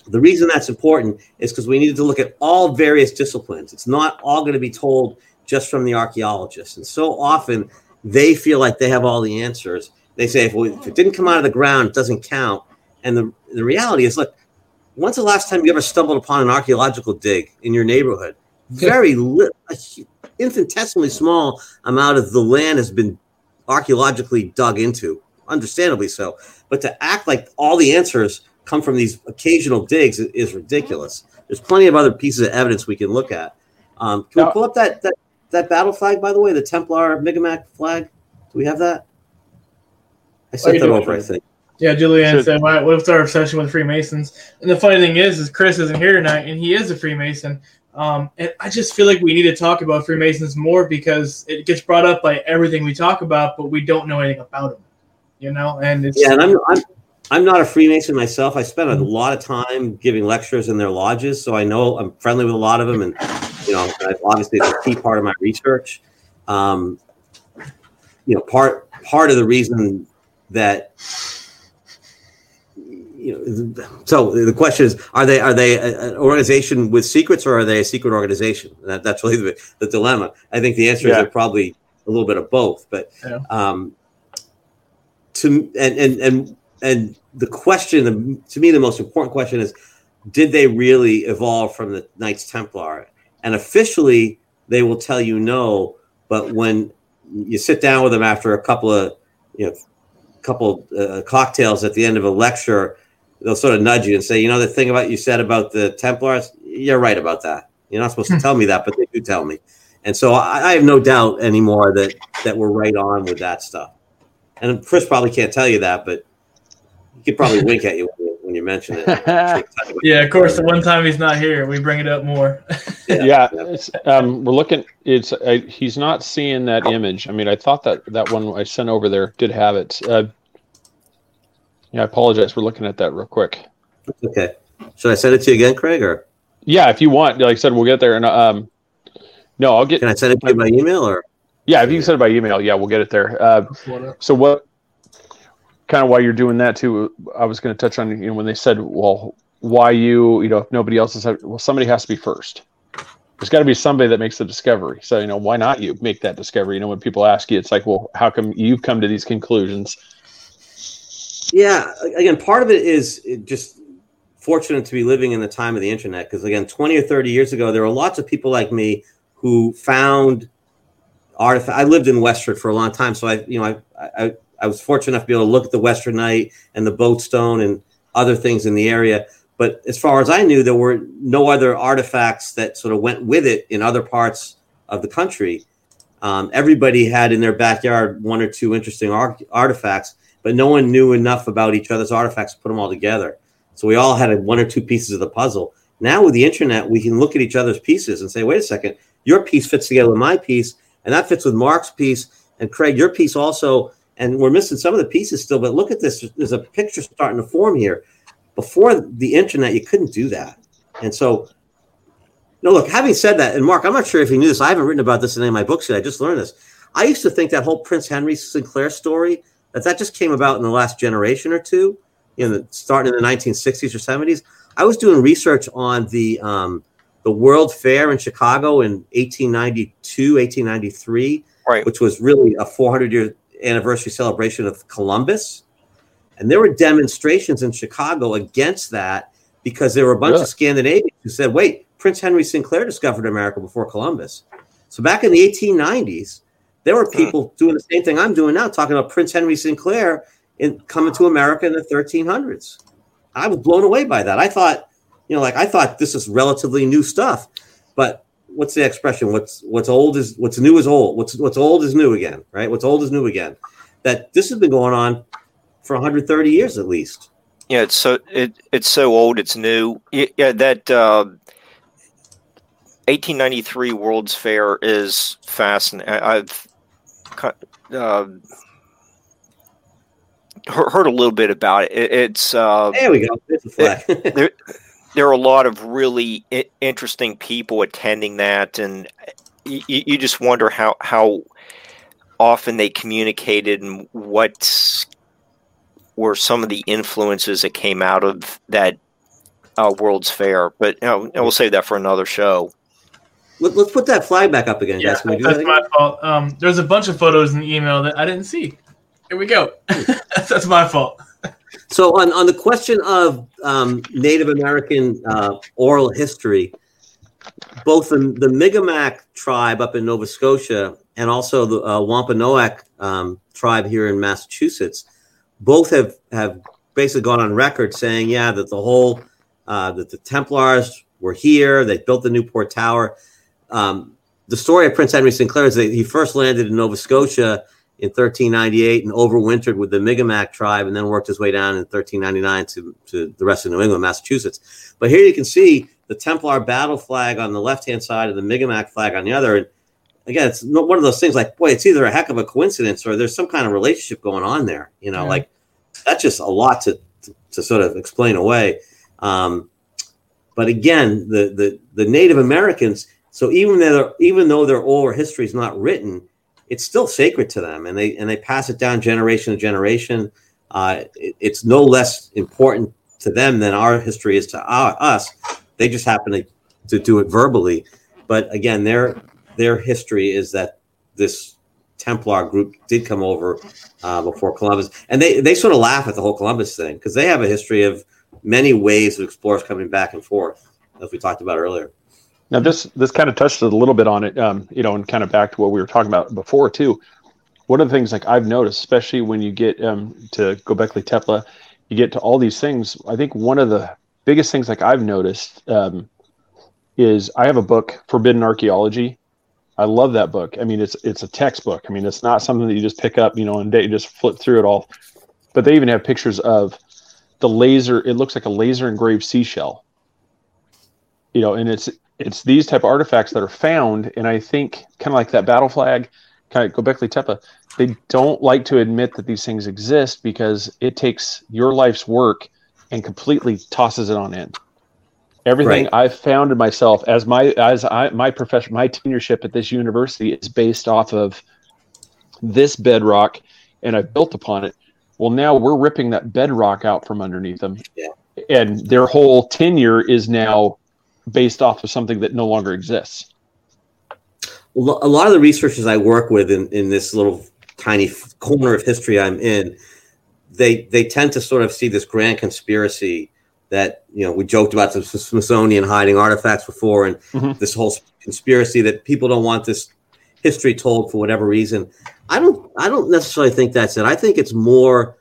the reason that's important is because we need to look at all various disciplines. It's not all going to be told just from the archaeologists, and so often they feel like they have all the answers. They say, if, we, if it didn't come out of the ground, it doesn't count. And the the reality is, look, when's the last time you ever stumbled upon an archaeological dig in your neighborhood? Very little, a infinitesimally small amount of the land has been archaeologically dug into, understandably so. But to act like all the answers come from these occasional digs i- is ridiculous. There's plenty of other pieces of evidence we can look at. Um, can Now- we pull up that, that that battle flag, by the way, the Templar Mi'kmaq flag? Do we have that? I sent you that do. over, I think. Yeah, Julianne Should- said, "What's our obsession with Freemasons?" And the funny thing is, is Chris isn't here tonight, and he is a Freemason. Um, and I just feel like we need to talk about Freemasons more because it gets brought up by everything we talk about, but we don't know anything about them. You know, and it's Yeah, and I'm, I'm I'm not a Freemason myself. I spent a lot of time giving lectures in their lodges, so I know I'm friendly with a lot of them, and you know, obviously it's a key part of my research. Um, you know, part part of the reason that you know, so the question is, are they are they an organization with secrets, or are they a secret organization? That, that's really the, the dilemma. I think the answer is Yeah. they're probably a little bit of both, but Yeah. um, to and and and and the question, to me, the most important question is, did they really evolve from the Knights Templar? And officially, they will tell you no. But when you sit down with them after a couple of, you know, couple uh, cocktails at the end of a lecture, they'll sort of nudge you and say, you know, the thing about you said about the Templars, you're right about that. You're not supposed to hmm. tell me that, but they do tell me. And so I, I, have no doubt anymore that that we're right on with that stuff. And Chris probably can't tell you that, but he could probably wink at you when you, mention it. *laughs* yeah, of course. The one time he's not here, we bring it up more. yeah, yeah um, we're looking. It's uh, he's not seeing that image. I mean, I thought that that one I sent over there did have it. Uh, yeah, I apologize for looking at that real quick. Okay. Should I send it to you again, Craig? Or yeah, if you want. Like I said, we'll get there. And um, no, I'll get. Can I send it to you by email or? Yeah, if you can send it by email, yeah, we'll get it there. Uh, so what? Kind of while you're doing that too, I was going to touch on you know when they said, well, why you? You know, if nobody else is, well, somebody has to be first. There's got to be somebody that makes the discovery. So you know, why not you make that discovery? You know, when people ask you, it's like, well, how come you've come to these conclusions? Yeah, again, part of it is just fortunate to be living in the time of the internet because again 20 or 30 years ago there were lots of people like me who found artifact i lived in westford for a long time so i you know I, I i was fortunate enough to be able to look at the Westford Knight and the boat stone and other things in the area but as far as i knew there were no other artifacts that sort of went with it in other parts of the country. Um, everybody had in their backyard one or two interesting artifacts but no one knew enough about each other's artifacts to put them all together so we all had one or two pieces of the puzzle. Now with the internet, we can look at each other's pieces and say, wait a second, your piece fits together with my piece, and that fits with Mark's piece, and Craig, your piece also. And we're missing some of the pieces still, but look at this. There's a picture starting to form here. Before the internet, you couldn't do that. And so, no, look, having said that, and Mark, I'm not sure if you knew this. I haven't written about this in any of my books yet. I just learned this. I used to think that whole Prince Henry Sinclair story, that that just came about in the last generation or two you know, starting in the 1960s or 70s. I was doing research on the um, the World Fair in Chicago in 1892, 1893, right. which was really a 400 year anniversary celebration of Columbus. And there were demonstrations in Chicago against that because there were a bunch yeah. of Scandinavians who said, wait, Prince Henry Sinclair discovered America before Columbus. So back in the 1890s, there were people doing the same thing I'm doing now, talking about Prince Henry Sinclair in coming to America in the 1300s. I was blown away by that. I thought, you know, like I thought this is relatively new stuff, but what's the expression? What's what's old is what's new is old. What's what's old is new again, right? What's old is new again. That this has been going on for 130 years at least. Yeah, it's so it it's so old, it's new. Yeah, that uh, 1893 World's Fair is fascinating. I've uh, heard a little bit about it. it's uh, there we go. It, there, there are a lot of really interesting people attending that, and you, you just wonder how how often they communicated and what were some of the influences that came out of that uh, World's Fair. But you know, we'll save that for another show. Let, us put that flag back up again, yeah, Jess. that's that my fault. Um, there's a bunch of photos in the email that I didn't see. Here we go. *laughs* *laughs* That's my fault. So on, on the question of um, Native American uh, oral history, both the, the Mi'kmaq tribe up in Nova Scotia and also the uh, Wampanoag um, tribe here in Massachusetts, both have, have basically gone on record saying, yeah, that the whole uh, that the Templars were here, they built the Newport Tower. Um, the story of Prince Henry Sinclair is that he first landed in Nova Scotia in 1398 and overwintered with the Mi'kmaq tribe and then worked his way down in 1399 to, to the rest of New England, Massachusetts. But here you can see the Templar battle flag on the left hand side and the Mi'kmaq flag on the other. And again, it's one of those things like, boy, it's either a heck of a coincidence or there's some kind of relationship going on there. You know, yeah. like that's just a lot to, to, to sort of explain away. Um, but again, the, the, the Native Americans, so even though, even though their oral history is not written, it's still sacred to them, and they and they pass it down generation to generation. Uh, it, it's no less important to them than our history is to our, us. They just happen to, to do it verbally, but again, their their history is that this Templar group did come over uh, before Columbus, and they they sort of laugh at the whole Columbus thing because they have a history of many waves of explorers coming back and forth, as we talked about earlier. Now, this this kind of touched a little bit on it, um, you know, and kind of back to what we were talking about before too. One of the things like I've noticed, especially when you get um, to Gobekli Tepe, you get to all these things. I think one of the biggest things like I've noticed um, is I have a book, Forbidden Archaeology. I love that book. I mean, it's it's a textbook. I mean, it's not something that you just pick up, you know, and just flip through it all. But they even have pictures of the laser. It looks like a laser engraved seashell. You know, and it's it's these type of artifacts that are found, and I think kind of like that battle flag, kind of Gobekli Tepe. They don't like to admit that these things exist because it takes your life's work and completely tosses it on end. Everything right. I've found in myself as my as I my profession my tenureship at this university is based off of this bedrock, and I built upon it. Well, now we're ripping that bedrock out from underneath them, yeah. and their whole tenure is now based off of something that no longer exists. a lot of the researchers I work with in, in this little tiny corner of history I'm in, they they tend to sort of see this grand conspiracy that you know we joked about the Smithsonian hiding artifacts before, and mm-hmm. this whole conspiracy that people don't want this history told for whatever reason. I don't I don't necessarily think that's it. I think it's more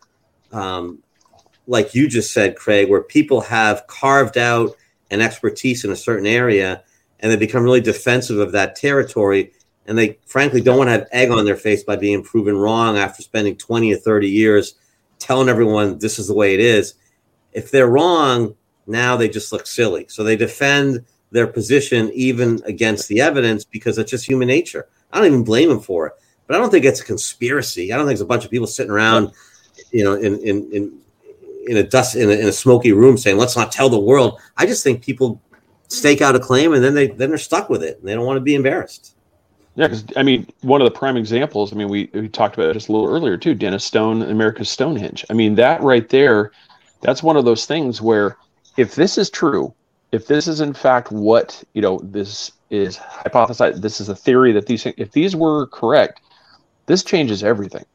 um, like you just said, Craig, where people have carved out an expertise in a certain area and they become really defensive of that territory and they frankly don't want to have egg on their face by being proven wrong after spending 20 or 30 years telling everyone this is the way it is if they're wrong, now they just look silly. So they defend their position even against the evidence because it's just human nature. I don't even blame them for it. But I don't think it's a conspiracy. I don't think it's a bunch of people sitting around, you know, in in in, in a dust in a, in a smoky room saying, "Let's not tell the world." I just think people stake out a claim and then they then they're stuck with it and they don't want to be embarrassed. Yeah, because I mean, one of the prime examples. I mean, we we talked about just a little earlier too. Dennis Stone, America's Stonehenge. I mean, that right there that's one of those things where if this is true, if this is in fact what you know this is hypothesized, this is a theory that these if these were correct, this changes everything.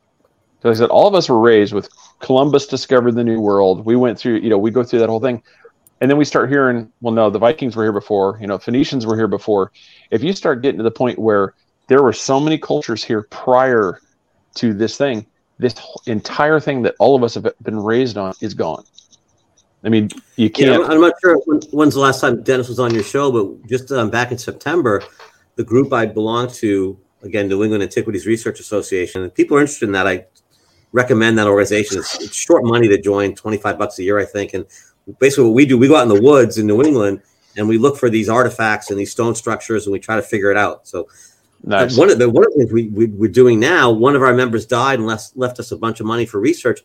So I said all of us were raised with Columbus discovered the new world. We went through, you know, we go through that whole thing. And then we start hearing, well, no, the Vikings were here before, you know, Phoenicians were here before. If you start getting to the point where there were so many cultures here prior to this thing, this entire thing that all of us have been raised on is gone. I mean, you can't. Yeah, I'm not sure when's the last time Dennis was on your show, but just um, back in September, the group I belong to, again, New England Antiquities Research Association, and people are interested in that. I recommend that organization. It's, it's short money to join, 25 bucks a year, I think. And basically, what we do, we go out in the woods in New England and we look for these artifacts and these stone structures and we try to figure it out. So, nice. one of the one of the things we, we, we're doing now, one of our members died and left, left us a bunch of money for research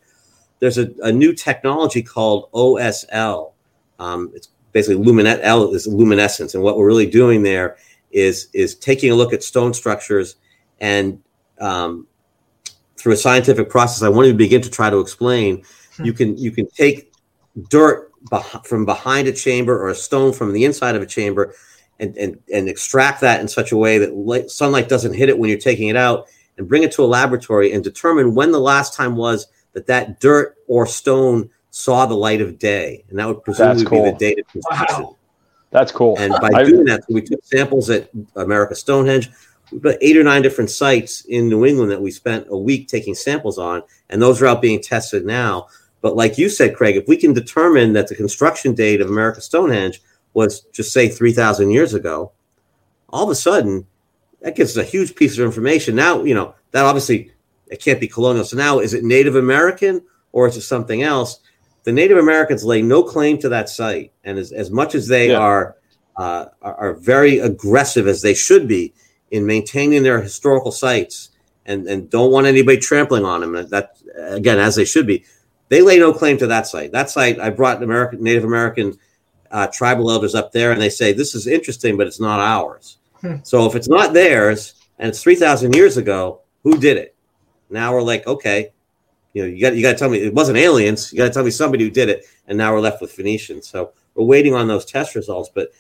there's a, a new technology called OSL. Um, it's basically luminet L is luminescence, and what we're really doing there is is taking a look at stone structures and um, through a scientific process. I wanted to begin to try to explain. Hmm. You can you can take dirt beh- from behind a chamber or a stone from the inside of a chamber. And, and, and extract that in such a way that light, sunlight doesn't hit it when you're taking it out and bring it to a laboratory and determine when the last time was that that dirt or stone saw the light of day, and that would presumably cool. be the date of construction. Wow. That's cool. And by doing that, we took samples at America Stonehenge. We've eight or nine different sites in New England that we spent a week taking samples on, and those are out being tested now. But like you said, Craig, if we can determine that the construction date of America Stonehenge was just say 3,000 years ago, all of a sudden that gives us a huge piece of information. Now, you know, that obviously it can't be colonial. So now, is it Native American or is it something else? The Native Americans lay no claim to that site, and as, as much as they yeah. are, uh, are are very aggressive as they should be in maintaining their historical sites, and and don't want anybody trampling on them. That again, as they should be, they lay no claim to that site. That site, I brought American Native American uh, tribal elders up there, and they say this is interesting, but it's not ours. Hmm. So if it's not theirs and it's three thousand years ago, who did it? Now we're like, okay, you know, you got you got to tell me it wasn't aliens. You got to tell me somebody who did it, and now we're left with Phoenicians. So we're waiting on those test results. But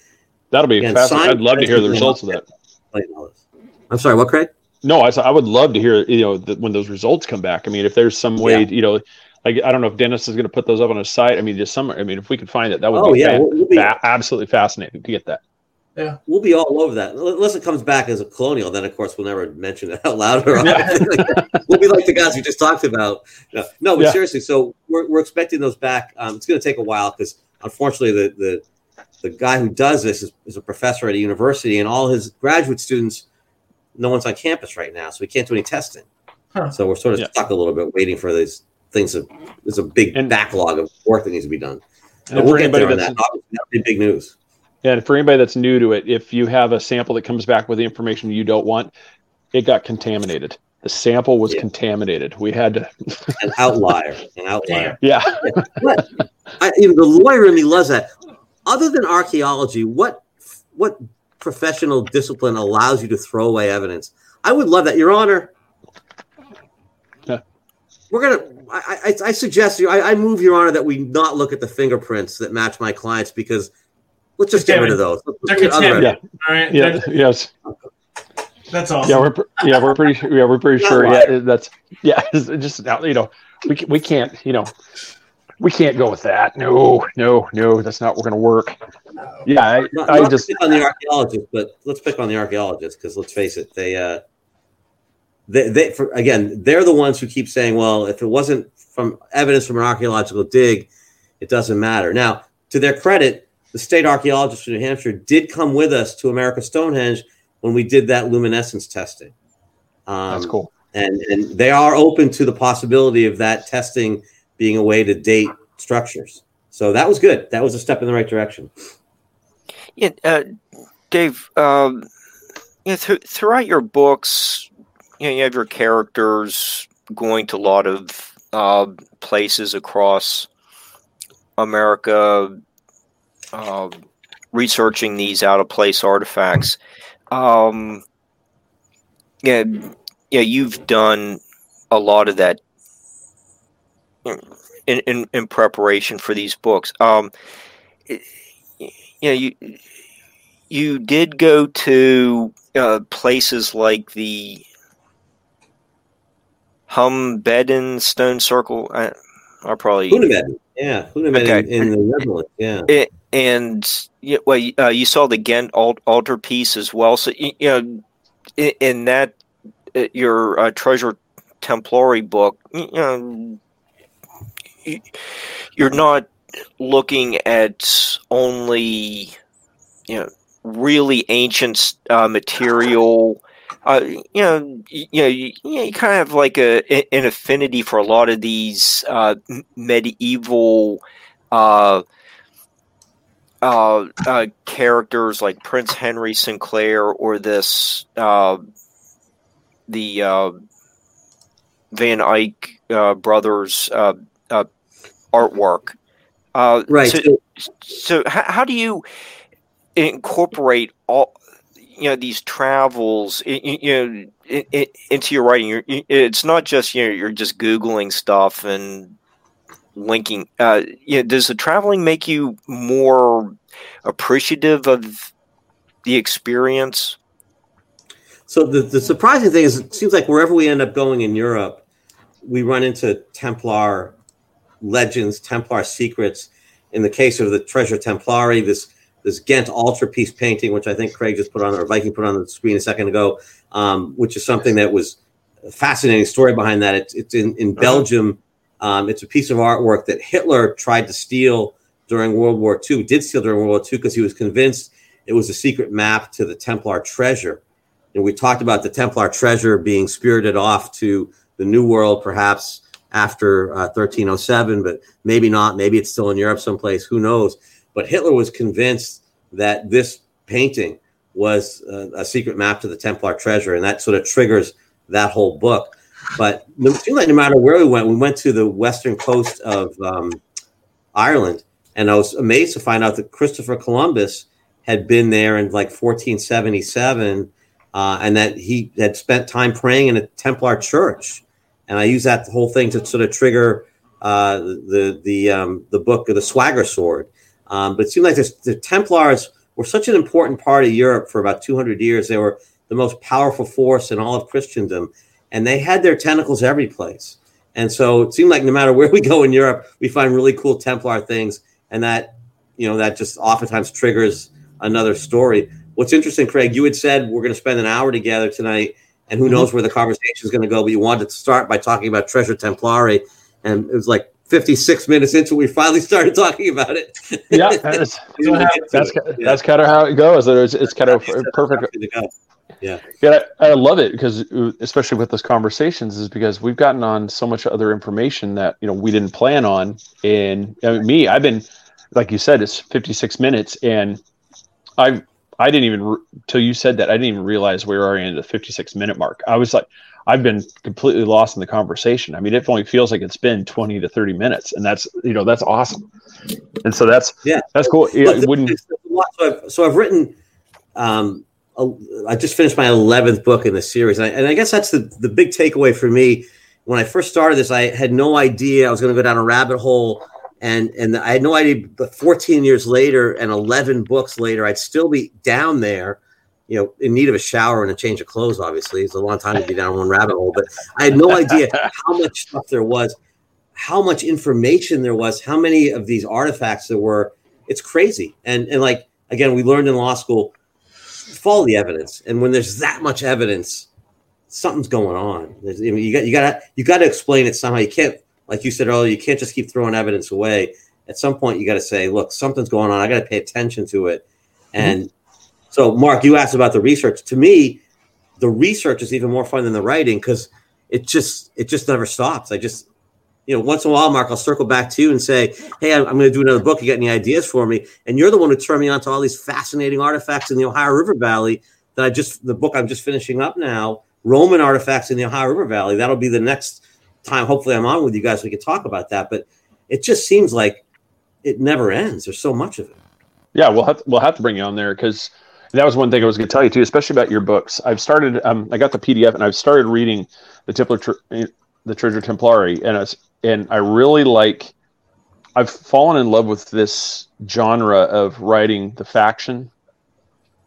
that'll be again, fascinating. I'd love to hear the results of that. I'm sorry, what, Craig? no, I, I would love to hear you know the, when those results come back. I mean, if there's some way, you know, like I don't know if Dennis is going to put those up on his site. I mean, just some. I mean, if we could find it, that would Oh, be, yeah, fan- we'll- we'll be- fa- absolutely fascinating to get that. Yeah, we'll be all over that. Unless it comes back as a colonial, then of course we'll never mention it out loud. Or *laughs* *laughs* we'll be like the guys we just talked about. No, no but Yeah. seriously, so we're, we're expecting those back. Um, it's going to take a while because unfortunately the, the the guy who does this is, is a professor at a university, and all his graduate students, no one's on campus right now, so we can't do any testing. Huh. So we're sort of Yeah. stuck a little bit waiting for these things. To, there's a big And- backlog of work that needs to be done. And for we'll get anybody there on that's that. Obviously, that'll be big news. And for anybody that's new to it, if you have a sample that comes back with the information you don't want, it got contaminated. The sample was Yeah. contaminated. We had to, An outlier, an *laughs* outlier. yeah. But I, you know, the lawyer in me loves that. Other than archaeology, what what professional discipline allows you to throw away evidence? I would love that, Your Honor. Yeah. We're gonna. I, I, I suggest you. I, I move, Your Honor, that we not look at the fingerprints that match my clients because let's just get rid of those. Let's They're look at other contaminated. evidence. All right. Yeah. That- Yes. That's awesome. Yeah. We're, pr- yeah, we're pretty, yeah, we're pretty Not sure. right. Yeah. That's, yeah. *laughs* It's just, you know, we, we can't, you know, we can't go with that. No, no, no, that's not, we're going to work. Yeah. I, Not, I not just, on the archaeologists, but let's pick on the archaeologists because let's face it, they, uh, they, they, for, again, they're the ones who keep saying, well, if it wasn't from evidence from an archaeological dig, it doesn't matter. Now, to their credit, the state archaeologists from New Hampshire did come with us to America Stonehenge when we did that luminescence testing. Um, that's cool. and and they are open to the possibility of that testing being a way to date structures. So that was good. That was a step in the right direction. Yeah, uh, Dave. Um, you know, th- throughout your books, you know, you have your characters going to a lot of uh, places across America, uh, researching these out of place artifacts. Um, yeah, yeah, you've done a lot of that in in, in preparation for these books. Um, it- yeah, you you did go to uh, places like the Humbedden Stone Circle. I, I probably Hunebed. Yeah, Hunebed Okay. in, in the Netherlands. Yeah. it, and yeah, well, you- uh, you saw the Ghent alt- altarpiece as well. So you, you know, in, in that uh, your uh, Treasure Templari book, you know, you- you're not looking at only you know really ancient uh, material. Uh, you know, you, you know, you, you kind of have like a an affinity for a lot of these uh, medieval uh, uh, uh, characters like Prince Henry Sinclair or this the Van Eyck brothers artwork. Uh, Right. So, So, how, how do you incorporate all you know these travels i- you know into your writing it's not just you know you're just googling stuff and linking uh you know, does the traveling make you more appreciative of the experience so the, the surprising thing is, it seems like wherever we end up going in Europe, we run into Templar legends, Templar secrets. In the case of the Treasure Templari, this this Ghent altarpiece painting, which I think Craig just put on or Viking put on the screen a second ago, um, which is something that was a fascinating story behind that. It's, it's in, in Belgium. Um, it's a piece of artwork that Hitler tried to steal during World War II, did steal during World War II because he was convinced it was a secret map to the Templar treasure. And we talked about the Templar treasure being spirited off to the New World, perhaps after uh, 1307, but maybe not. Maybe it's still in Europe someplace. Who knows? But Hitler was convinced that this painting was uh, a secret map to the Templar treasure, and that sort of triggers that whole book. But it seemed like no matter where we went, we went to the western coast of um, Ireland, and I was amazed to find out that Christopher Columbus had been there in like 1477, uh, and that he had spent time praying in a Templar church. And I use that whole thing to sort of trigger uh, the the um, the book of the Swagger Sword. Um, but it seemed like this, the Templars were such an important part of Europe for about 200 years. They were the most powerful force in all of Christendom, and they had their tentacles every place. And so it seemed like no matter where *laughs* we go in Europe, we find really cool Templar things, and that you know that just oftentimes triggers another story. What's interesting, Craig, you had said we're going to spend an hour together tonight, and who mm-hmm. knows where the conversation is going to go. But you wanted to start by talking about Treasure Templari, and it was like 56 minutes into it, we finally started talking about it. Yeah, *laughs* that's that's, that's kind of how it goes. It's, it's kind of perfect. Yeah, yeah, I love it because, especially with those conversations, is because we've gotten on so much other information that you know we didn't plan on. And I mean, me, I've been, like you said, it's 56 minutes, and I I didn't even till you said that I didn't even realize we were already in the 56 minute mark. I was like, I've been completely lost in the conversation. I mean, it only feels like it's been 20 to 30 minutes, and that's you know that's awesome. And so that's yeah, that's cool. Yeah, wouldn't so I've, so I've written. Um, I just finished my 11th book in the series, and I, and I guess that's the the big takeaway for me. When I first started this, I had no idea I was going to go down a rabbit hole and and I had no idea. But 14 years later and 11 books later, I'd still be down there you know, in need of a shower and a change of clothes. Obviously, it's a long time to be down one rabbit hole, but I had no idea how much stuff there was, how much information there was, how many of these artifacts there were. It's crazy, and and like again, we learned in law school, follow the evidence, and when there's that much evidence, something's going on. I mean, you got you got to you got to explain it somehow. You can't, like you said earlier, you can't just keep throwing evidence away. At some point, you got to say, look, something's going on. I got to pay attention to it, and. Mm-hmm so, Mark, you asked about the research. To me, the research is even more fun than the writing because it just it just never stops. I just you know once in a while, Mark, I'll circle back to you and say, "Hey, I'm, I'm going to do another book. You got any ideas for me?" And you're the one who turned me on to all these fascinating artifacts in the Ohio River Valley. That I just the book I'm just finishing up now, Roman artifacts in the Ohio River Valley. That'll be the next time. Hopefully, I'm on with you guys. We can talk about that. But it just seems like it never ends. There's so much of it. Yeah, we'll have to, we'll have to bring you on there because that was one thing I was going to tell you too, especially about your books. I've started. Um, I got the PDF and I've started reading the Templar, the Treasure Templari, and it's and I really like. I've fallen in love with this genre of writing the faction,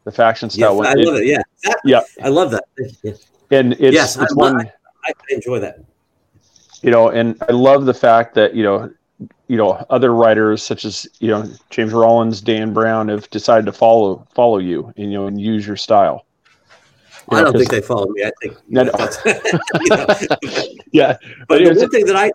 the faction style. Yes, I love it. Yeah, yeah, I love that. Yeah. *laughs* And it's, yes, it's I, one. I, I enjoy that. You know, and I love the fact that you know you know other writers such as you know James Rollins, Dan Brown have decided to follow follow you and you know and use your style. You I don't think they follow me. I think *laughs* no, no. you *laughs* know. *laughs* yeah. But, but the one thing that I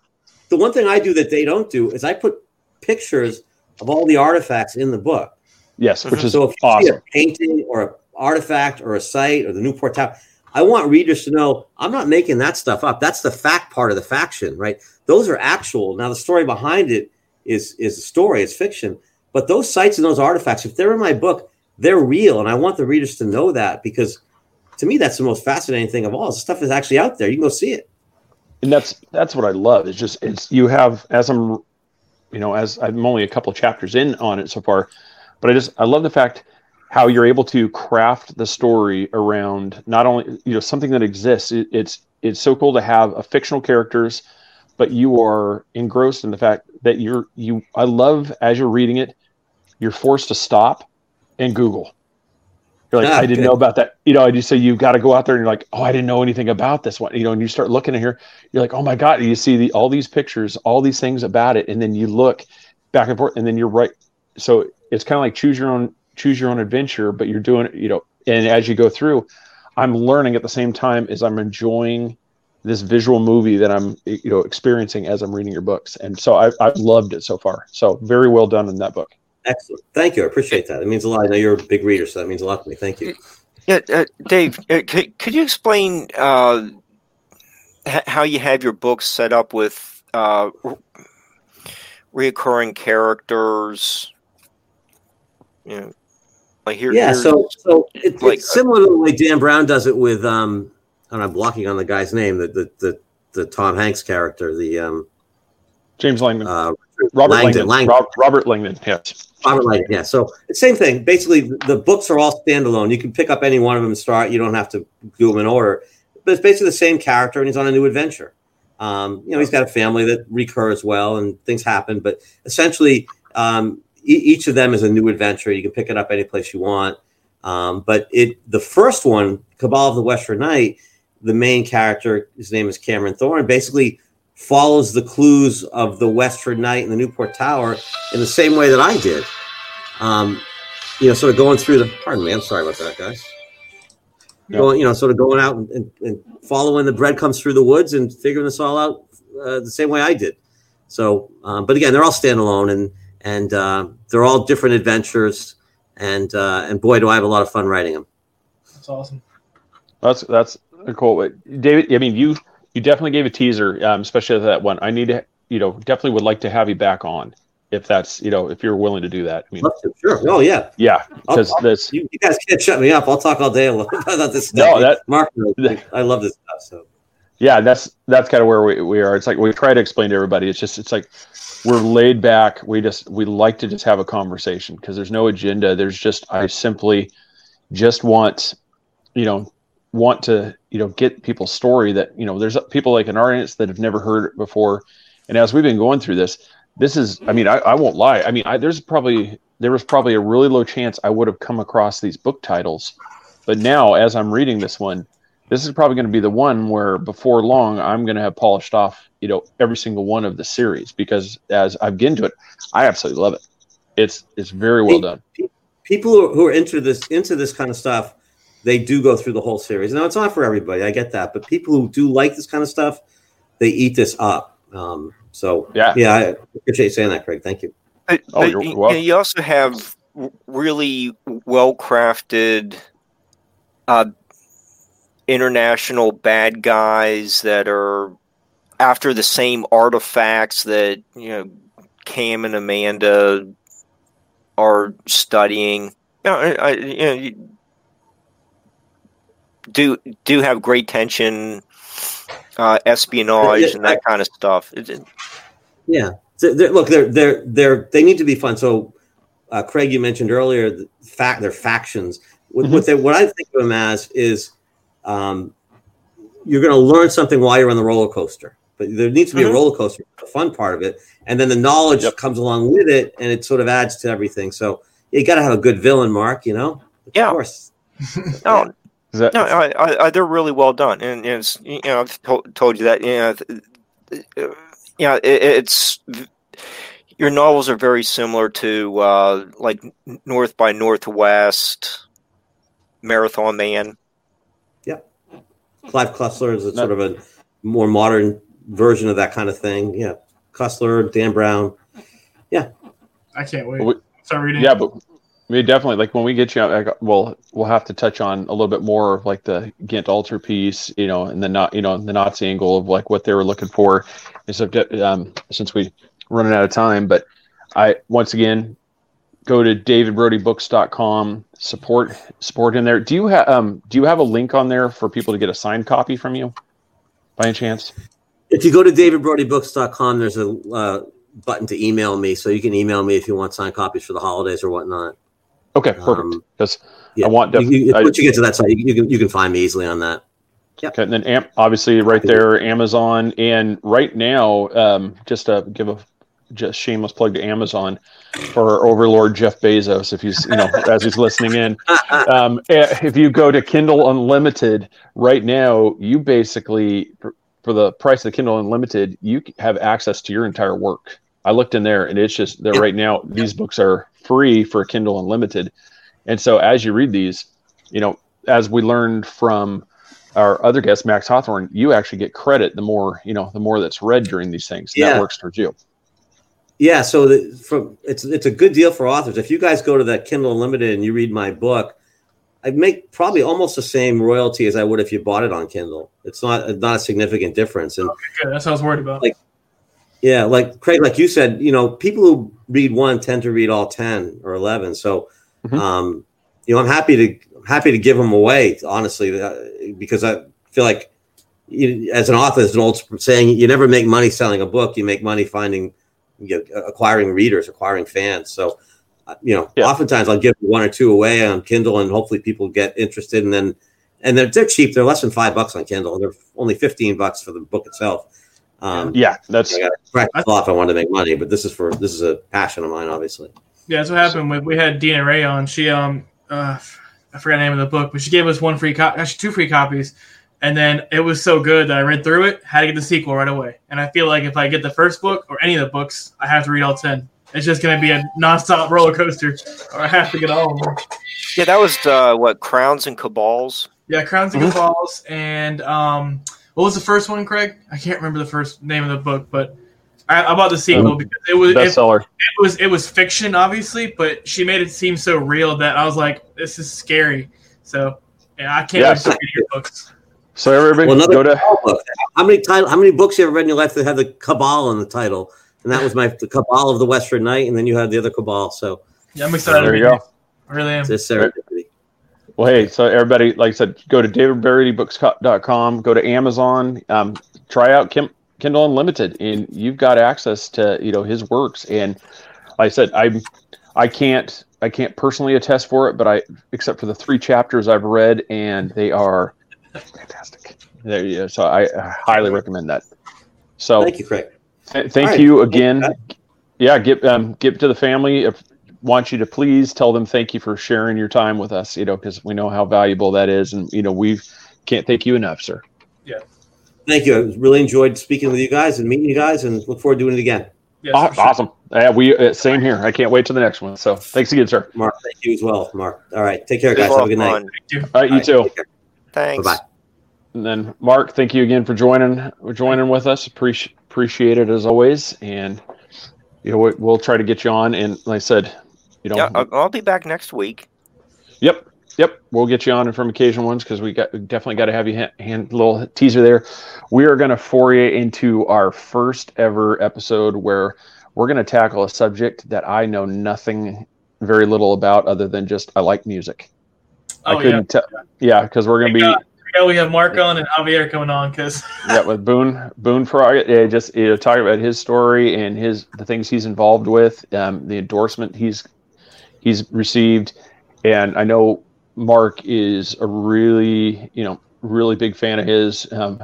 the one thing I do that they don't do is I put pictures of all the artifacts in the book. Yes, which uh-huh. is so if you awesome. see a painting or an artifact or a site or the Newport Tower, I want readers to know I'm not making that stuff up. That's the fact part of the faction, right? Those are actual. Now the story behind it is is a story, it's fiction. But those sites and those artifacts, if they're in my book, they're real, and I want the readers to know that because to me that's the most fascinating thing of all. The stuff is actually out there. You can go see it. And that's that's what I love. It's just it's you have as I'm you know as I'm only a couple chapters in on it so far, but I just I love the fact how you're able to craft the story around not only you know something that exists. It, it's it's so cool to have a fictional characters but you are engrossed in the fact that you're you i love as you're reading it you're forced to stop and google. You're like ah, i didn't good. know about that. You know i just say you've got to go out there and you're like oh i didn't know anything about this one. You know and you start looking at here you're like oh my god. You see the, all these pictures all these things about it and then you look back and forth and then you're right. So it's kind of like choose your own choose your own adventure but you're doing it you know and as you go through i'm learning at the same time as i'm enjoying this visual movie that I'm you know experiencing as I'm reading your books, and so I've, I've loved it so far. So very well done in that book. Excellent, thank you. I appreciate that. It means a lot. I know you're a big reader, so that means a lot to me. Thank you. Yeah, uh, Dave, uh, could, could you explain uh, h- how you have your books set up with uh, reoccurring characters? You know, like here. Yeah, so so it, like, it's similar to the way Dan Brown does it with um, and I'm blocking on the guy's name, the the the, the Tom Hanks character, the um, James Langdon, uh, Robert Langdon, Langdon. Langdon. Robert Langdon, yes. Robert Langdon, yeah. So same thing. Basically, the books are all standalone. You can pick up any one of them and start. You don't have to do them in order. But it's basically the same character, and he's on a new adventure. Um, you know, he's got a family that recurs well, and things happen. But essentially, um, each of them is a new adventure. You can pick it up any place you want. Um, but it the first one, Cabal of the Westford Knight, the main character, his name is Cameron Thorne, basically follows the clues of the Westford Knight and the Newport Tower in the same way that I did. Um, you know, sort of going through the. Pardon me, I'm sorry about that, guys. Yeah. Going, you know, sort of going out and, and following the breadcrumbs through the woods and figuring this all out uh, the same way I did. So, um, but again, they're all standalone and and uh, they're all different adventures. And uh, and boy, do I have a lot of fun writing them. That's awesome. That's that's cool. Way. David, I mean, you you definitely gave a teaser, um, especially that one. I need to, you know, definitely would like to have you back on if that's, you know, if you're willing to do that. I mean, Sure. Oh yeah. yeah, because this, You, you guys can't shut me up. I'll talk all day *laughs* about this No, stuff. that- Mark. *laughs* I love this stuff. So yeah, that's that's kind of where we, we are. It's like we try to explain to everybody. It's just it's like we're laid back. We just we like to just have a conversation because there's no agenda. There's just I simply just want, you know, want to you know get people's story that you know there's people like an audience that have never heard it before, and as we've been going through this, this is I mean I, I won't lie. I mean I, there's probably there was probably a really low chance I would have come across these book titles, but now as I'm reading this one this is probably going to be the one where before long I'm going to have polished off, you know, every single one of the series because as I've get into it, I absolutely love it. It's it's very well done. people who are, who are into this into this kind of stuff, they do go through the whole series. Now it's not for everybody. I get that, but people who do like this kind of stuff, they eat this up. Um, so Yeah. yeah, I appreciate you saying that, Craig. Thank you. But, Oh, but you're welcome. you also have really well crafted uh, international bad guys that are after the same artifacts that you know Cam and Amanda are studying. You know, I, I- you know, you do do have great tension, uh, espionage, Yeah, and that kind of stuff. Yeah. So they're, look, they're they're they're they need to be fun. So, uh, Craig, you mentioned earlier, the fact they're factions. What, what they what I think of them as is, um, you're going to learn something while you're on the roller coaster. But there needs to be Mhm. a roller coaster, the fun part of it, and then the knowledge Yep. comes along with it, and it sort of adds to everything. So you got to have a good villain, Mark. You know, of Yeah. course. *laughs* no, that No, I, I, I, they're really well done, and, and it's, you know I've to- told you that. You know, th- uh, yeah, it, it's your novels are very similar to uh, like North by Northwest, Marathon Man. Clive Cussler is a No. sort of a more modern version of that kind of thing. Yeah, Cussler, Dan Brown. Yeah, I can't wait. We- Start reading. yeah, but we definitely like when we get you out. Like, well, we'll have to touch on a little bit more of like the Ghent altar piece, you know, and the not, you know, the Nazi angle of like what they were looking for. And so, um, since we running out of time, but I once again go to davidbrodybooks.com support support in there. Do you have um do you have a link on there for people to get a signed copy from you by any chance? If you go to davidbrodybooks.com, there's a uh, button to email me, so you can email me if you want signed copies for the holidays or whatnot. Okay, perfect. Um, Because Yeah, I want you, def- you, I- once you get to that site, you, you can you can find me easily on that. Okay, and then obviously right there, Amazon, and right now, um, just to give a just shameless plug to Amazon for our overlord Jeff Bezos, if he's you know *laughs* as he's listening in. Um, eh, if you go to Kindle Unlimited right now, you basically for, for the price of the Kindle Unlimited, you have access to your entire work. I looked in there, and it's just that right now. These books are free for Kindle Unlimited, and so as you read these, you know, as we learned from our other guest, Max Hawthorne, you actually get credit the more, you know, the more that's read during these things. Yeah. That works towards you. Yeah, so the, from it's it's a good deal for authors. If you guys go to that Kindle Unlimited and you read my book, I make probably almost the same royalty as I would if you bought it on Kindle. It's not not a significant difference, and Good. That's what I was worried about. Like- Yeah, like Craig, like you said, you know, people who read one tend to read all ten or eleven. So, Mhm. um, you know, I'm happy to happy to give them away, honestly, uh, because I feel like you, as an author, there's an old saying: you never make money selling a book; you make money finding, you know, acquiring readers, acquiring fans. So, uh, you know, Yeah. oftentimes I'll give one or two away on Kindle, and hopefully people get interested, and then. And they're, they're cheap. They're less than five bucks on Kindle. They're only 15 bucks for the book itself. Um, Yeah, that's I got to practice if I wanted to make money, but this is for this is a passion of mine, obviously. Yeah, that's what happened with we had Dina Ray on. She um uh I forgot the name of the book, but she gave us one free copy, actually two free copies. And then it was so good that I read through it, had to get the sequel right away. And I feel like if I get the first book or any of the books, I have to read all 10. It's just going to be a nonstop *laughs* roller coaster, or I have to get all of them. Yeah, that was uh, what Crowns and Cabals. Yeah, Crowns and Cabals. And um, what was the first one, Craig? I can't remember the first name of the book, but I, I bought the sequel Um, because it was it, Bestseller. it was it was fiction, obviously, but she made it seem so real that I was like, this is scary. So yeah, I can't Yeah, wait to read your books. So everybody Well, go to book. How many title? How many books you ever read in your life that had the Cabal in the title? And that was my the Cabal of the Westford Knight, and then you had the other Cabal. So Yeah, I'm excited. there you go. I really am. it's serendipity. Well, hey, so everybody, like I said, go to davidbrodybooks.com, go to Amazon, um, try out Kim, Kindle Unlimited, and you've got access to you know his works. And like I said, I I can't I can't personally attest for it, but I except for the three chapters I've read, and they are fantastic. There you go. So I, I highly recommend that. So Thank you, Craig. Th- Thank All right. you again. Yeah, get um, get to the family. If want you to please tell them thank you for sharing your time with us. You know, because we know how valuable that is, and you know we can't thank you enough, sir. Yeah. Thank you. I really enjoyed speaking with you guys and meeting you guys, and look forward to doing it again. Yes, Aw- for sure. Awesome. Yeah, we uh, same here. I can't wait to the next one. So thanks again, sir. Mark, thank you as well, Mark. All right, take care, guys. Have a good of night. fun. All right, you too. Thanks. Bye bye. And then Mark, thank you again for joining joining with us. Appreciate appreciate it as always. And you know we, we'll try to get you on. And like I said, you know, Yeah, I'll, I'll be back next week. Yep, yep. We'll get you on from occasional ones because we got we definitely got to have you hand, hand little teaser there. We are going to foray into our first ever episode where we're going to tackle a subject that I know nothing, very little about, other than just I like music. Oh, I Oh, yeah. couldn't tell. Yeah, because we're going to be Thank Yeah, we have Mark on and Javier coming on because yeah with *laughs* Boone Boone Frog. Yeah, just you know, talking about his story and his the things he's involved with, um, the endorsement he's he's received, and I know Mark is a really you know really big fan of his. Um,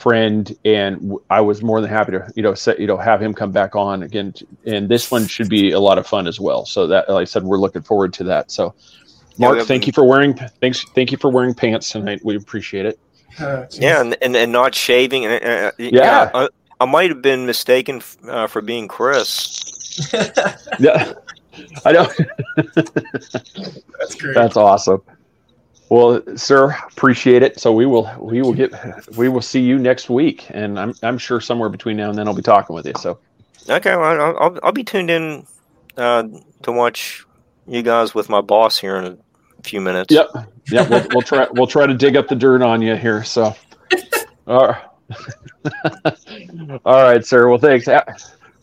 friend and w- I was more than happy to you know set you know have him come back on again and this one should be a lot of fun as well so that like I said we're looking forward to that so Mark we have- thank you for wearing thanks thank you for wearing pants tonight we appreciate it uh, Yeah, and, and, and not shaving. And, uh, Yeah. I, I might have been mistaken f- uh, for being Chris. *laughs* yeah I know that's great. That's awesome. Well, sir, appreciate it. So we will we will get we will see you next week, and I'm I'm sure somewhere between now and then I'll be talking with you. So Okay, well, I'll, I'll, I'll be tuned in uh, to watch you guys with my boss here in a few minutes. yep, yep. We'll, we'll try we'll try to dig up the dirt on you here. So, *laughs* all right, *laughs* all right, sir. Well, thanks.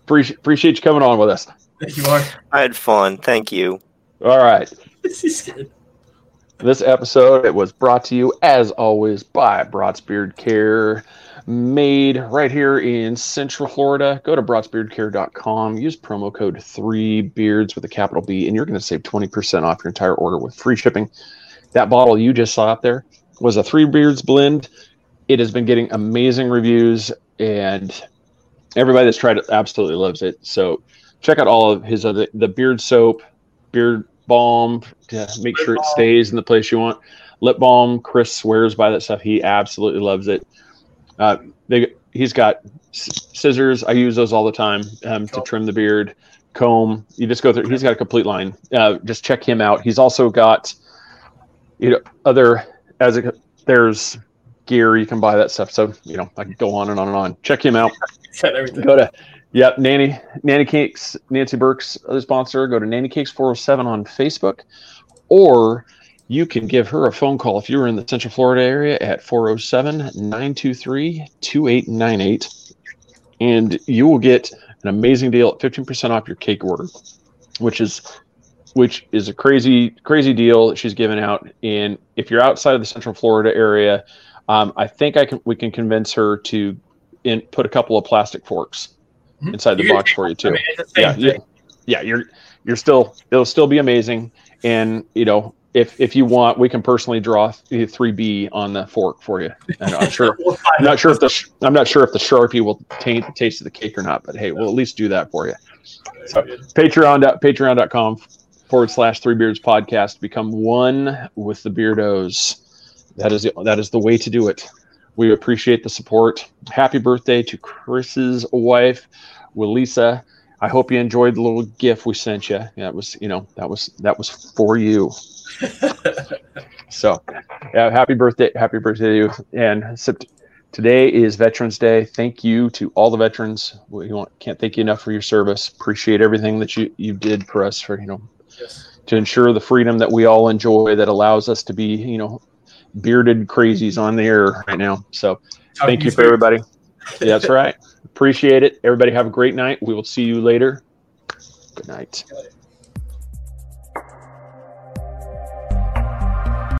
Appreciate appreciate you coming on with us. Thank you, Mark. I had fun. Thank you. All right. He's scared. This episode it was brought to you as always by Broadsbeard Care, made right here in Central Florida. Go to broadsbeardcare.com, use promo code three beards with a capital B, and you're going to save 20% off your entire order with free shipping. That bottle you just saw up there was a three beards blend. It has been getting amazing reviews, and everybody that's tried it absolutely loves it. So check out all of his other the beard soap, beard balm to make sure it stays in the place you want. Lip balm, Chris swears by that stuff. He absolutely loves it. Uh, they, he's got scissors. I use those all the time um, to trim the beard. Comb. You just go through. He's got a complete line. Uh, just check him out. He's also got, you know, other as a, there's gear you can buy that stuff. So you know, I can go on and on and on. Check him out *laughs* go to yep nanny nanny cakes nancy burke's other sponsor go to nanny cakes 407 on facebook or you can give her a phone call if you're in the central florida area at 407-923-2898 and you will get an amazing deal at 15% off your cake order which is which is a crazy crazy deal that she's giving out and if you're outside of the central florida area um, i think i can we can convince her to in, put a couple of plastic forks Mhm. inside the You can box for you I too. mean, the same yeah, yeah, yeah. You're you're still it'll still be amazing, and you know if if you want, we can personally draw three B on the fork for you. And I'm sure *laughs* I'm not sure if the I'm not sure if the sharpie will taint the taste of the cake or not, but hey, we'll at least do that for you. So Patreon Patreon.com forward slash Three Beards podcast. Become one with the Beardos. That is the, that is the way to do it. We appreciate the support. Happy birthday to Chris's wife, Willisa. I hope you enjoyed the little gift we sent you. That was, you know, that was that was for you. *laughs* so, yeah, happy birthday, happy birthday to you. And today is Veterans Day. Thank you to all the veterans. We want, can't thank you enough for your service. Appreciate everything that you you did for us for you know Yes. to ensure the freedom that we all enjoy that allows us to be you know bearded crazies on the air right now. So thank you for everybody. Yeah, that's right. Appreciate it. Everybody have a great night. We will see you later. Good night.